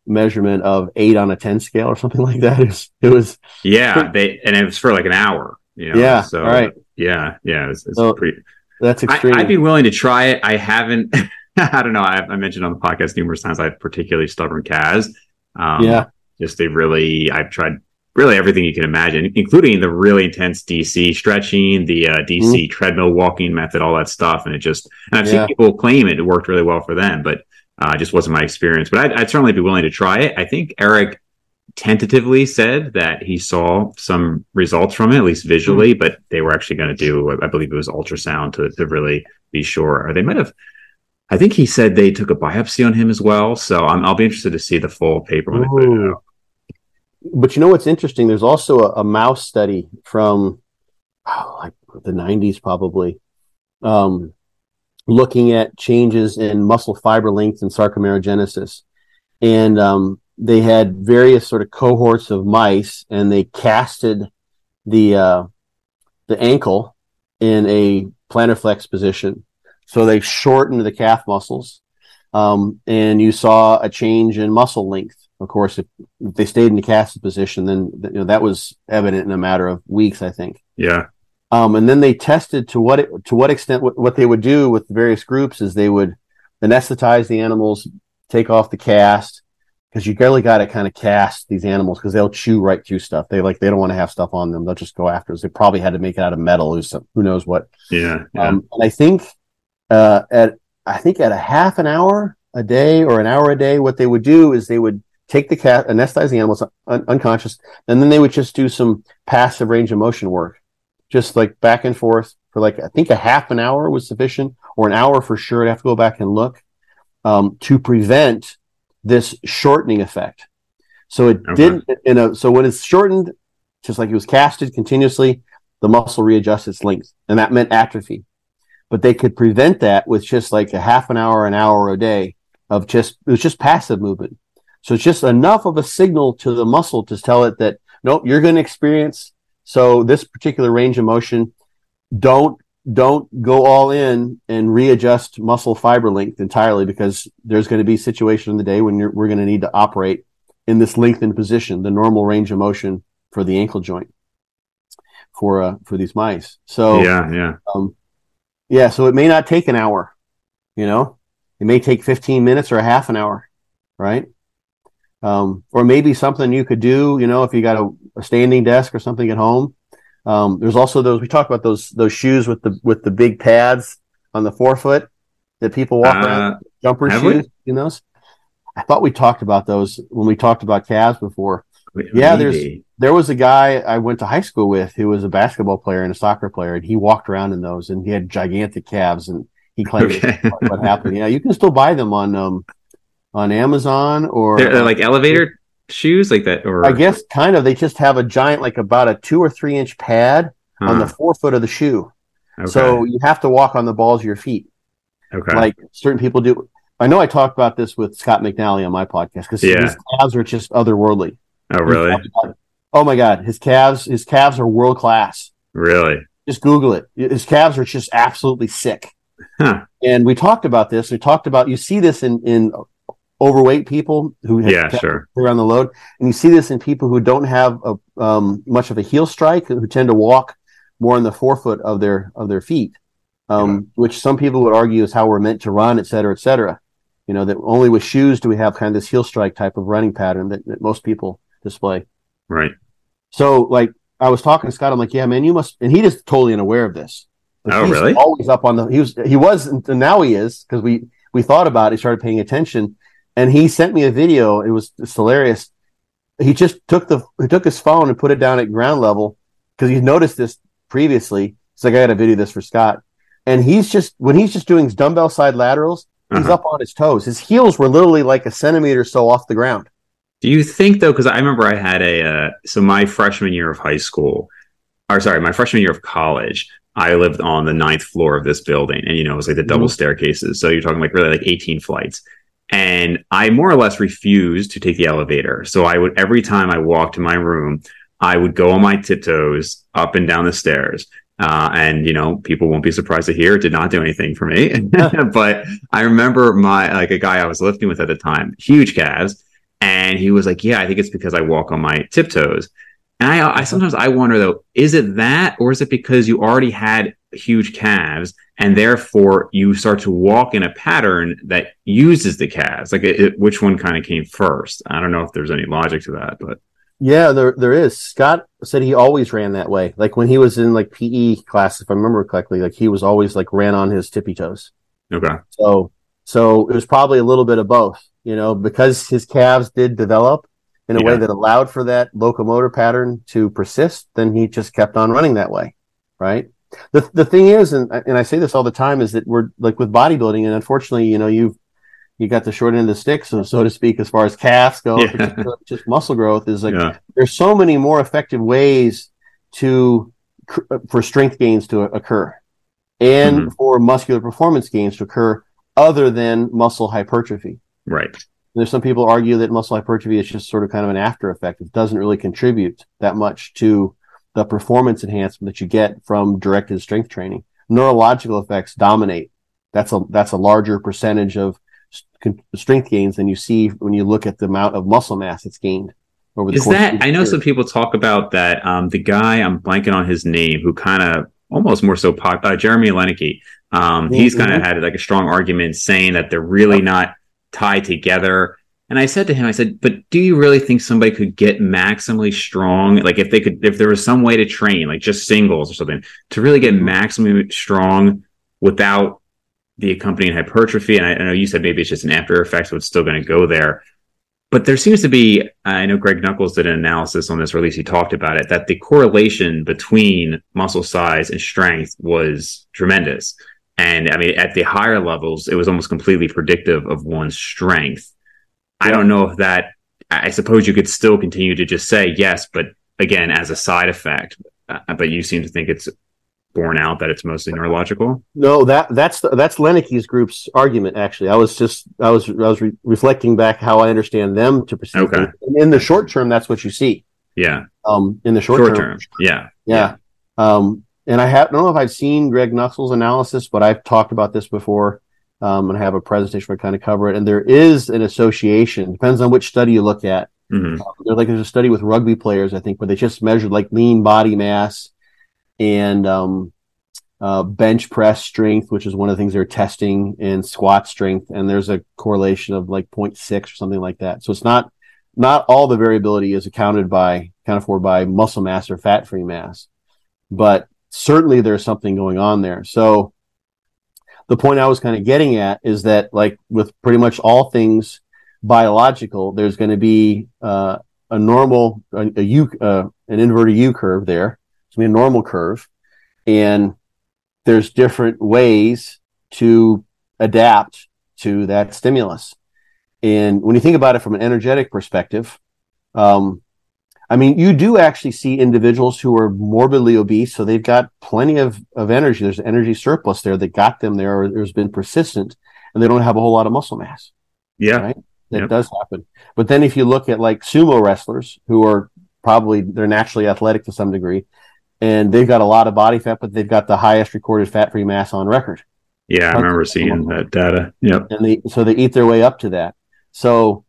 [SPEAKER 2] measurement of eight on a ten scale or something like that. It was, it was
[SPEAKER 1] yeah. They and it was for like an hour. You know?
[SPEAKER 2] Yeah.
[SPEAKER 1] So
[SPEAKER 2] right.
[SPEAKER 1] Yeah. Yeah. It's, it's so pretty.
[SPEAKER 2] That's extreme.
[SPEAKER 1] I, would be willing to try it. I haven't. I don't know. I, I, mentioned on the podcast numerous times I have particularly stubborn calves.
[SPEAKER 2] Um, yeah.
[SPEAKER 1] Just they really, I've tried really everything you can imagine, including the really intense DC stretching, the uh, DC mm-hmm. treadmill walking method, all that stuff. And it just, and I've yeah. seen people claim it, it worked really well for them, but uh, just wasn't my experience. But I'd, I'd, certainly be willing to try it. I think Eric tentatively said that he saw some results from it, at least visually, mm-hmm. but they were actually going to do, I believe it was ultrasound to, to really be sure. Or they might have I think he said they took a biopsy on him as well. So i will be interested to see the full paper when Ooh. they put it out.
[SPEAKER 2] But you know what's interesting? There's also a, a mouse study from oh, like the 90s, probably, um, looking at changes in muscle fiber length and sarcomerogenesis. and um, they had various sort of cohorts of mice, and they casted the uh, the ankle in a plantar flex position. So they shortened the calf muscles, um, and you saw a change in muscle length. Of course, if, they stayed in the casted position, then you know, that was evident in a matter of weeks, I think.
[SPEAKER 1] Yeah.
[SPEAKER 2] Um, and then they tested to what it, to what extent what, what they would do with the various groups is they would anesthetize the animals, take off the cast, because you really got to kind of cast these animals because they'll chew right through stuff. They like they don't want to have stuff on them. They'll just go after us. They probably had to make it out of metal or some who knows what.
[SPEAKER 1] Yeah. yeah.
[SPEAKER 2] Um, and I think uh, at I think at a half an hour a day or an hour a day, what they would do is they would take the cat, anesthetize the animals un- unconscious, and then they would just do some passive range of motion work, just like back and forth for like I think a half an hour was sufficient, or an hour for sure. I'd have to go back and look um, to prevent this shortening effect. So it
[SPEAKER 1] Okay.
[SPEAKER 2] didn't, you know, so when it's shortened, just like it was casted continuously, the muscle readjusts its length, and that meant atrophy. But they could prevent that with just like a half an hour, an hour a day of just it was just passive movement. So it's just enough of a signal to the muscle to tell it that nope, you're going to experience so this particular range of motion. Don't don't go all in and readjust muscle fiber length entirely because there's going to be a situation in the day when you're, we're going to need to operate in this lengthened position, the normal range of motion for the ankle joint for uh, for these mice. So
[SPEAKER 1] yeah. Yeah.
[SPEAKER 2] um, yeah, so it may not take an hour, you know, it may take 15 minutes or a half an hour, right? Um, or maybe something you could do, you know, if you got a, a standing desk or something at home. Um, there's also those we talked about those those shoes with the with the big pads on the forefoot that people walk around
[SPEAKER 1] Uh,
[SPEAKER 2] jumper
[SPEAKER 1] have we?
[SPEAKER 2] shoes. You know. I thought we talked about those when we talked about calves before.
[SPEAKER 1] wait,
[SPEAKER 2] Yeah, there's- There was a guy I went to high school with who was a basketball player and a soccer player, and he walked around in those, and he had gigantic calves, and he claimed
[SPEAKER 1] Okay.
[SPEAKER 2] what, what happened. Yeah, you can still buy them on um on Amazon or
[SPEAKER 1] they're, they're like elevator shoes, like that, or
[SPEAKER 2] I guess kind of. They just have a giant, like about a two or three inch pad on the forefoot of the shoe,
[SPEAKER 1] Okay.
[SPEAKER 2] so you have to walk on the balls of your feet,
[SPEAKER 1] okay.
[SPEAKER 2] like certain people do. I know I talked about this with Scott McNally on my podcast because
[SPEAKER 1] Yeah.
[SPEAKER 2] his calves are just otherworldly.
[SPEAKER 1] oh, really?
[SPEAKER 2] Oh my god, his calves, his calves are world class.
[SPEAKER 1] Really?
[SPEAKER 2] Just Google it. His calves are just absolutely sick.
[SPEAKER 1] Huh.
[SPEAKER 2] And we talked about this. We talked about you see this in in overweight people who have
[SPEAKER 1] Yeah, sure.
[SPEAKER 2] around the load, and you see this in people who don't have a, um, much of a heel strike, who tend to walk more on the forefoot of their of their feet, um, which some people would argue is how we're meant to run, et cetera, et cetera. You know that only with shoes do we have kind of this heel strike type of running pattern that, that most people display.
[SPEAKER 1] Right.
[SPEAKER 2] So, like, I was talking to Scott. I'm like, yeah, man, you must, and he is totally unaware of this. Like,
[SPEAKER 1] Oh,
[SPEAKER 2] he's
[SPEAKER 1] really?
[SPEAKER 2] Always up on the. He was. He was, and now he is because we we thought about. it. He started paying attention, and he sent me a video. It was it's hilarious. He just took the he took his phone and put it down at ground level because he noticed this previously. He's like, I got to video this for Scott, and he's just when he's just doing his dumbbell side laterals, he's
[SPEAKER 1] Uh-huh.
[SPEAKER 2] up on his toes. His heels were literally like a centimeter or so off the ground.
[SPEAKER 1] Do you think though? Because I remember I had a uh, so my freshman year of high school, or sorry, my freshman year of college, I lived on the ninth floor of this building, and you know it was like the double staircases. So you're talking like really like 18 flights, and I more or less refused to take the elevator. So I would every time I walked to my room, I would go on my tiptoes up and down the stairs. Uh, and you know, people won't be surprised to hear it did not do anything for me. but I remember my like a guy I was lifting with at the time, huge calves, and he was like, "Yeah, I think it's because I walk on my tiptoes." And I, I sometimes I wonder though, is it that, or is it because you already had huge calves, and therefore you start to walk in a pattern that uses the calves? Like, it, it- which one kind of came first? I don't know if there's any logic to that, but
[SPEAKER 2] Yeah, there there is. Scott said he always ran that way. Like when he was in like PE class, if I remember correctly, like he was always like ran on his tippy toes.
[SPEAKER 1] okay,
[SPEAKER 2] So so it was probably a little bit of both, you know, because his calves did develop in a way that allowed for that locomotor pattern to persist, then he just kept on running that way. Right. The the thing is, and and I say this all the time, is that we're like with bodybuilding, and unfortunately, you know, you've you got the short end of the stick, so so to speak, as far as calves go,
[SPEAKER 1] Yeah.
[SPEAKER 2] just muscle growth is like
[SPEAKER 1] yeah,
[SPEAKER 2] there's so many more effective ways to for strength gains to occur and
[SPEAKER 1] Mhm.
[SPEAKER 2] for muscular performance gains to occur other than muscle hypertrophy
[SPEAKER 1] right,
[SPEAKER 2] There's some people argue that muscle hypertrophy is just sort of kind of an after effect. It doesn't really contribute that much to the performance enhancement that you get from directed strength training. Neurological effects dominate. That's a that's a larger percentage of strength gains than you see when you look at the amount of muscle mass that's gained
[SPEAKER 1] over the Is that I know some people talk about that um, the guy I'm blanking on his name who kind of almost more so pop, uh, Jeremy Loenneke. Um, mm-hmm. He's kind of had like a strong argument saying that they're really not tied together. And I said to him, I said, but do you really think somebody could get maximally strong? Like if they could, if there was some way to train, like just singles or something, to really get mm-hmm. maximally strong without the accompanying hypertrophy. And I, I know you said maybe it's just an after effect, so it's still going to go there. But there seems to be, I know Greg Nuckols did an analysis on this, or at least he talked about it, that the correlation between muscle size and strength was tremendous. And I mean, at the higher levels, it was almost completely predictive of one's strength. I don't know if that, I suppose you could still continue to just say yes, but again, as a side effect. Uh, but you seem to think it's borne out that it's mostly neurological.
[SPEAKER 2] No, that that's the, that's Loenneke's group's argument. Actually, I was just I was I was re- reflecting back how I understand them to perceive. Okay. In the short term, that's what you see.
[SPEAKER 1] Yeah.
[SPEAKER 2] Um. In the short, short term, term.
[SPEAKER 1] Yeah.
[SPEAKER 2] yeah. Um. And I have I don't know if I've seen Greg Nuckols' analysis, but I've talked about this before. Um, and have a presentation where I kind of cover it. And there is an association, depends on which study you look at. Mm-hmm. Uh, like there's a study with rugby players, I think, where they just measured like lean body mass and um, uh, bench press strength, which is one of the things they're testing, and squat strength. And there's a correlation of like 0.6 or something like that. So it's not not all the variability is accounted by accounted for by muscle mass or fat free mass, but certainly there's something going on there. So the point I was kind of getting at is that, like with pretty much all things biological, there's going to be uh, a normal, a, a U, uh, an inverted U curve there. It's going to be a normal curve, and there's different ways to adapt to that stimulus. And when you think about it from an energetic perspective, um, I mean, you do actually see individuals who are morbidly obese, so they've got plenty of, of energy. There's energy surplus there that got them there, or there's been persistent, and they don't have a whole lot of muscle mass.
[SPEAKER 1] Yeah.
[SPEAKER 2] Right? That yep. does happen. But then if you look at like sumo wrestlers who are probably they're naturally athletic to some degree, and they've got a lot of body fat, but they've got the highest recorded fat free mass on record.
[SPEAKER 1] Yeah, I remember seeing that data. Yep.
[SPEAKER 2] And they, so they eat their way up to that. So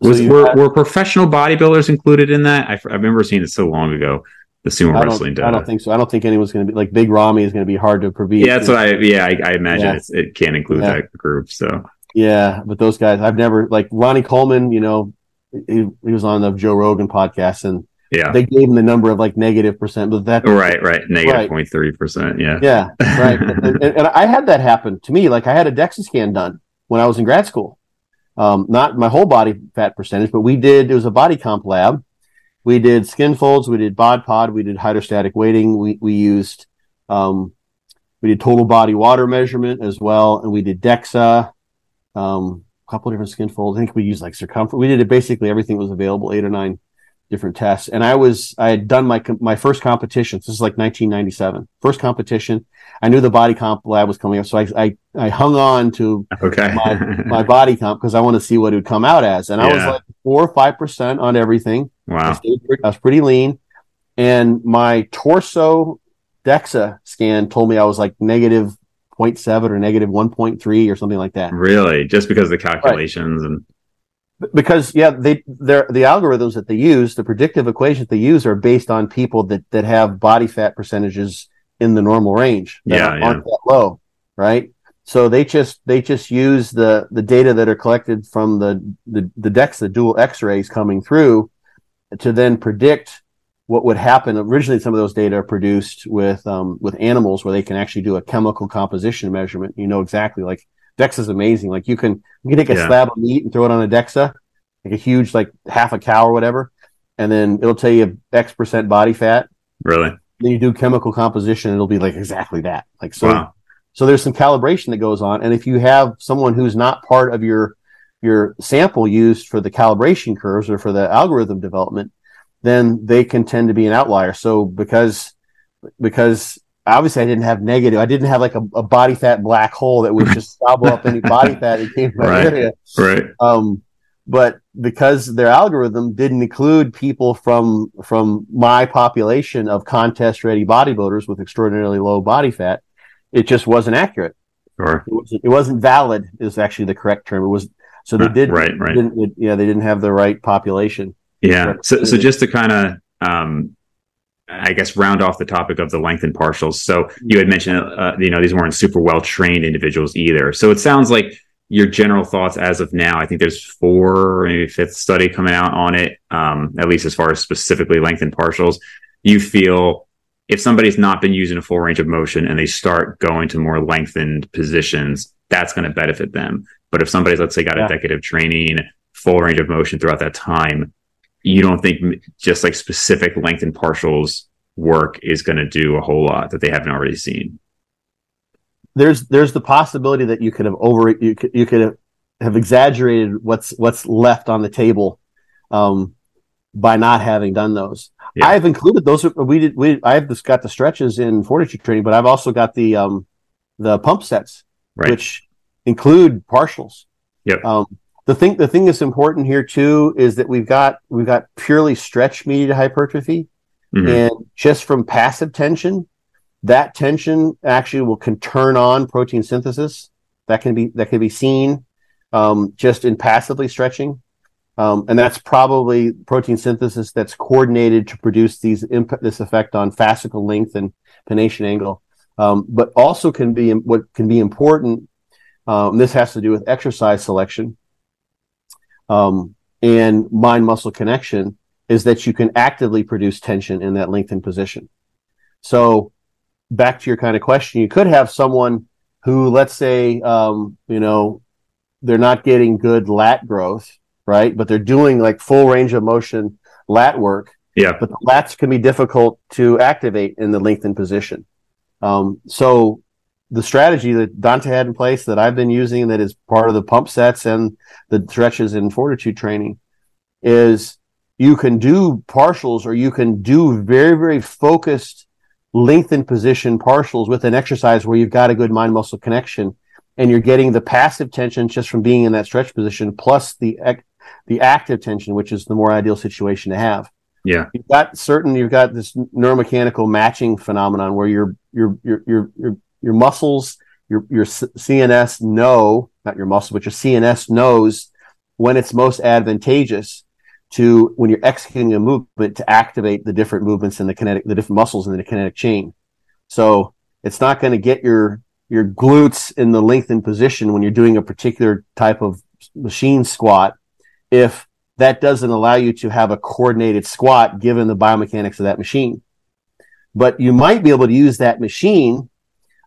[SPEAKER 1] was, so were, had, were professional bodybuilders included in that? I, I remember seeing it so long ago. The sumo wrestling data.
[SPEAKER 2] I don't think so. I don't think anyone's going to be like Big Ramy is going to be hard to prove.
[SPEAKER 1] Yeah, that's what I. Yeah, I, I imagine yeah. it can't include yeah. that group. So
[SPEAKER 2] yeah, but those guys, I've never like Ronnie Coleman. You know, he, he was on the Joe Rogan podcast, and
[SPEAKER 1] yeah,
[SPEAKER 2] they gave him the number of like negative percent, but that
[SPEAKER 1] right, right, negative point three percent. Yeah,
[SPEAKER 2] yeah, right. and, and, and I had that happen to me. Like I had a DEXA scan done when I was in grad school um, not my whole body fat percentage, but we did, it was a body comp lab. We did skin folds, we did bod pod, we did hydrostatic weighting, we, we used, um, we did total body water measurement as well, and we did DEXA, um, a couple different skin folds. I think we used like circumference. We did it basically everything was available, eight or nine different tests. And I was, I had done my, my first competition. This is like 1997, first competition. I knew the body comp lab was coming up. So I, I, I hung on to
[SPEAKER 1] okay.
[SPEAKER 2] my, my body comp because I want to see what it would come out as. And yeah. I was like four or 5% on everything.
[SPEAKER 1] Wow.
[SPEAKER 2] I, I was pretty lean. And my torso DEXA scan told me I was like negative 0.7 or negative 1.3 or something like that.
[SPEAKER 1] Really? Just because of the calculations right. and
[SPEAKER 2] because yeah they they're the algorithms that they use the predictive equations they use are based on people that that have body fat percentages in the normal range that
[SPEAKER 1] yeah,
[SPEAKER 2] aren't yeah. that low right? So they just they just use the the data that are collected from the the, the dex the dual x-rays coming through to then predict what would happen. Originally some of those data are produced with um, with animals where they can actually do a chemical composition measurement. You know exactly like DEXA is amazing. Like you can you can take a yeah. slab of meat and throw it on a DEXA, like a huge like half a cow or whatever, and then it'll tell you X percent body fat.
[SPEAKER 1] Really?
[SPEAKER 2] Then you do chemical composition, it'll be like exactly that. Like so.
[SPEAKER 1] Wow.
[SPEAKER 2] So there's some calibration that goes on, and if you have someone who's not part of your your sample used for the calibration curves or for the algorithm development, then they can tend to be an outlier. So because because obviously I didn't have negative. I didn't have like a, a body fat black hole that would just gobble up any body fat that came from my
[SPEAKER 1] right.
[SPEAKER 2] area.
[SPEAKER 1] Right.
[SPEAKER 2] Um, but because their algorithm didn't include people from from my population of contest ready bodybuilders with extraordinarily low body fat, it just wasn't accurate.
[SPEAKER 1] Sure.
[SPEAKER 2] It wasn't, it wasn't valid is actually the correct term. It was so they did
[SPEAKER 1] right, right.
[SPEAKER 2] Didn't, it- yeah, they didn't have the right population.
[SPEAKER 1] Yeah. So, so just to kind of, um, I guess, round off the topic of the length and partials. So you had mentioned, uh, you know, these weren't super well trained individuals either. So it sounds like your general thoughts as of now. I think there's four, maybe fifth study coming out on it, um, at least as far as specifically length and partials. You feel if somebody's not been using a full range of motion and they start going to more lengthened positions, that's going to benefit them. But if somebody's, let's say, got
[SPEAKER 2] Yeah.
[SPEAKER 1] a decade of training, full range of motion throughout that time, you don't think just like specific length and partials work is going to do a whole lot that they haven't already seen.
[SPEAKER 2] There's there's the possibility that you could have over you could you could have, exaggerated what's what's left on the table um, by not having done those.
[SPEAKER 1] Yeah.
[SPEAKER 2] I've included those. We did. We I've just got the stretches in fortitude training, but I've also got the um, the pump sets,
[SPEAKER 1] Right.
[SPEAKER 2] which include partials.
[SPEAKER 1] Yep.
[SPEAKER 2] Um, the thing the thing that's important here too is that we've got we've got purely stretch mediated hypertrophy,
[SPEAKER 1] Mhm.
[SPEAKER 2] and just from passive tension, that tension actually will can turn on protein synthesis. That can be that can be seen um, just in passively stretching. Um, and that's probably protein synthesis that's coordinated to produce these imp- this effect on fascicle length and pennation angle. Um, but also can be what can be important. Um, this has to do with exercise selection um, and mind muscle connection. Is that you can actively produce tension in that lengthened position. So back to your kind of question, you could have someone who, let's say, um, you know, they're not getting good lat growth, right? But they're doing like full range of motion lat work,
[SPEAKER 1] Yeah.
[SPEAKER 2] but the lats can be difficult to activate in the lengthened position. Um, so the strategy that Dante had in place that I've been using that is part of the pump sets and the stretches in fortitude training is you can do partials or you can do very, very focused lengthened position partials with an exercise where you've got a good mind muscle connection and you're getting the passive tension just from being in that stretch position plus the the active tension which is the more ideal situation to have
[SPEAKER 1] Yeah.
[SPEAKER 2] you've got certain you've got this neuromechanical matching phenomenon where your your your your your, your muscles your your CNS know not your muscle but your CNS knows when it's most advantageous to when you're executing a movement to activate the different movements in the kinetic the different muscles in the kinetic chain so it's not going to get your your glutes in the lengthened position when you're doing a particular type of machine squat if that doesn't allow you to have a coordinated squat given the biomechanics of that machine. But you might be able to use that machine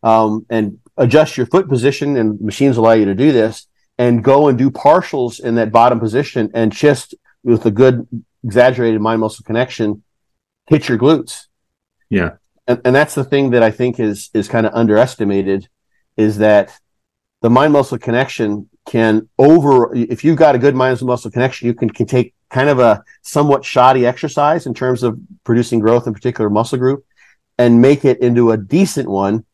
[SPEAKER 2] um, and adjust your foot position, and machines allow you to do this, and go and do partials in that bottom position and just with a good exaggerated mind muscle connection, hit your glutes.
[SPEAKER 1] Yeah.
[SPEAKER 2] And, and that's the thing that I think is is kind of underestimated is that the mind muscle connection can over if you've got a good mind muscle connection you can, can take kind of a somewhat shoddy exercise in terms of producing growth in particular muscle group and make it into a decent one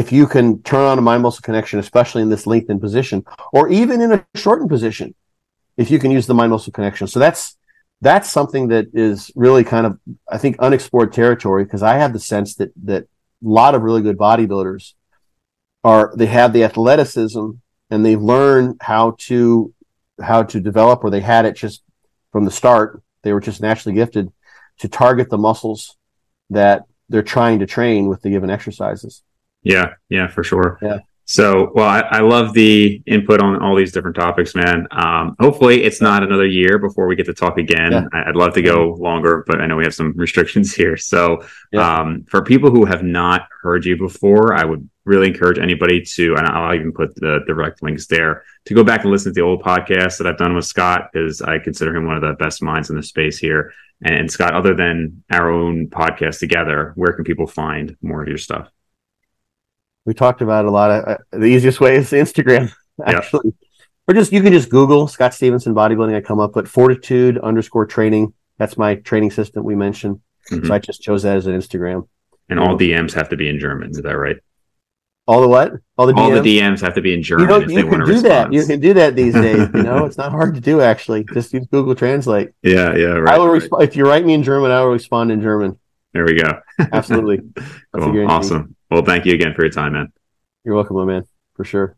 [SPEAKER 2] if you can turn on a mind muscle connection especially in this lengthened position or even in a shortened position if you can use the mind muscle connection. So that's that's something that is really kind of i think unexplored territory because i have the sense that that a lot of really good bodybuilders are they have the athleticism and they learn how to how to develop or they had it just from the start. They were just naturally gifted to target the muscles that they're trying to train with the given exercises
[SPEAKER 1] Yeah, yeah, for sure.
[SPEAKER 2] Yeah.
[SPEAKER 1] So, well, I, I love the input on all these different topics, man. Um, hopefully, it's not another year before we get to talk again.
[SPEAKER 2] Yeah.
[SPEAKER 1] I, I'd love to go longer, but I know we have some restrictions here. So,
[SPEAKER 2] Yeah.
[SPEAKER 1] um, for people who have not heard you before, I would really encourage anybody to, and I'll even put the direct links there, to go back and listen to the old podcast that I've done with Scott, because I consider him one of the best minds in the space here. And Scott, other than our own podcast together, where can people find more of your stuff?
[SPEAKER 2] we talked about a lot of uh, the easiest way is Instagram. Actually, yeah. or just you can just Google Scott Stevenson bodybuilding. I come up, but fortitude underscore training. That's my training system we mentioned.
[SPEAKER 1] Mm-hmm.
[SPEAKER 2] So I just chose that as an Instagram.
[SPEAKER 1] And all DMs have to be in German. Is that right?
[SPEAKER 2] All the what? All the DMs?
[SPEAKER 1] all the DMs have to be in German.
[SPEAKER 2] You, know, you can do
[SPEAKER 1] response.
[SPEAKER 2] that. You can do that these days. You know, it's not hard to do actually. Just use Google Translate.
[SPEAKER 1] Yeah, yeah. Right,
[SPEAKER 2] I will
[SPEAKER 1] right.
[SPEAKER 2] If you write me in German. I will respond in German.
[SPEAKER 1] There we go.
[SPEAKER 2] Absolutely.
[SPEAKER 1] cool. Awesome. Well, thank you again for your time, man.
[SPEAKER 2] You're welcome, my man, for sure.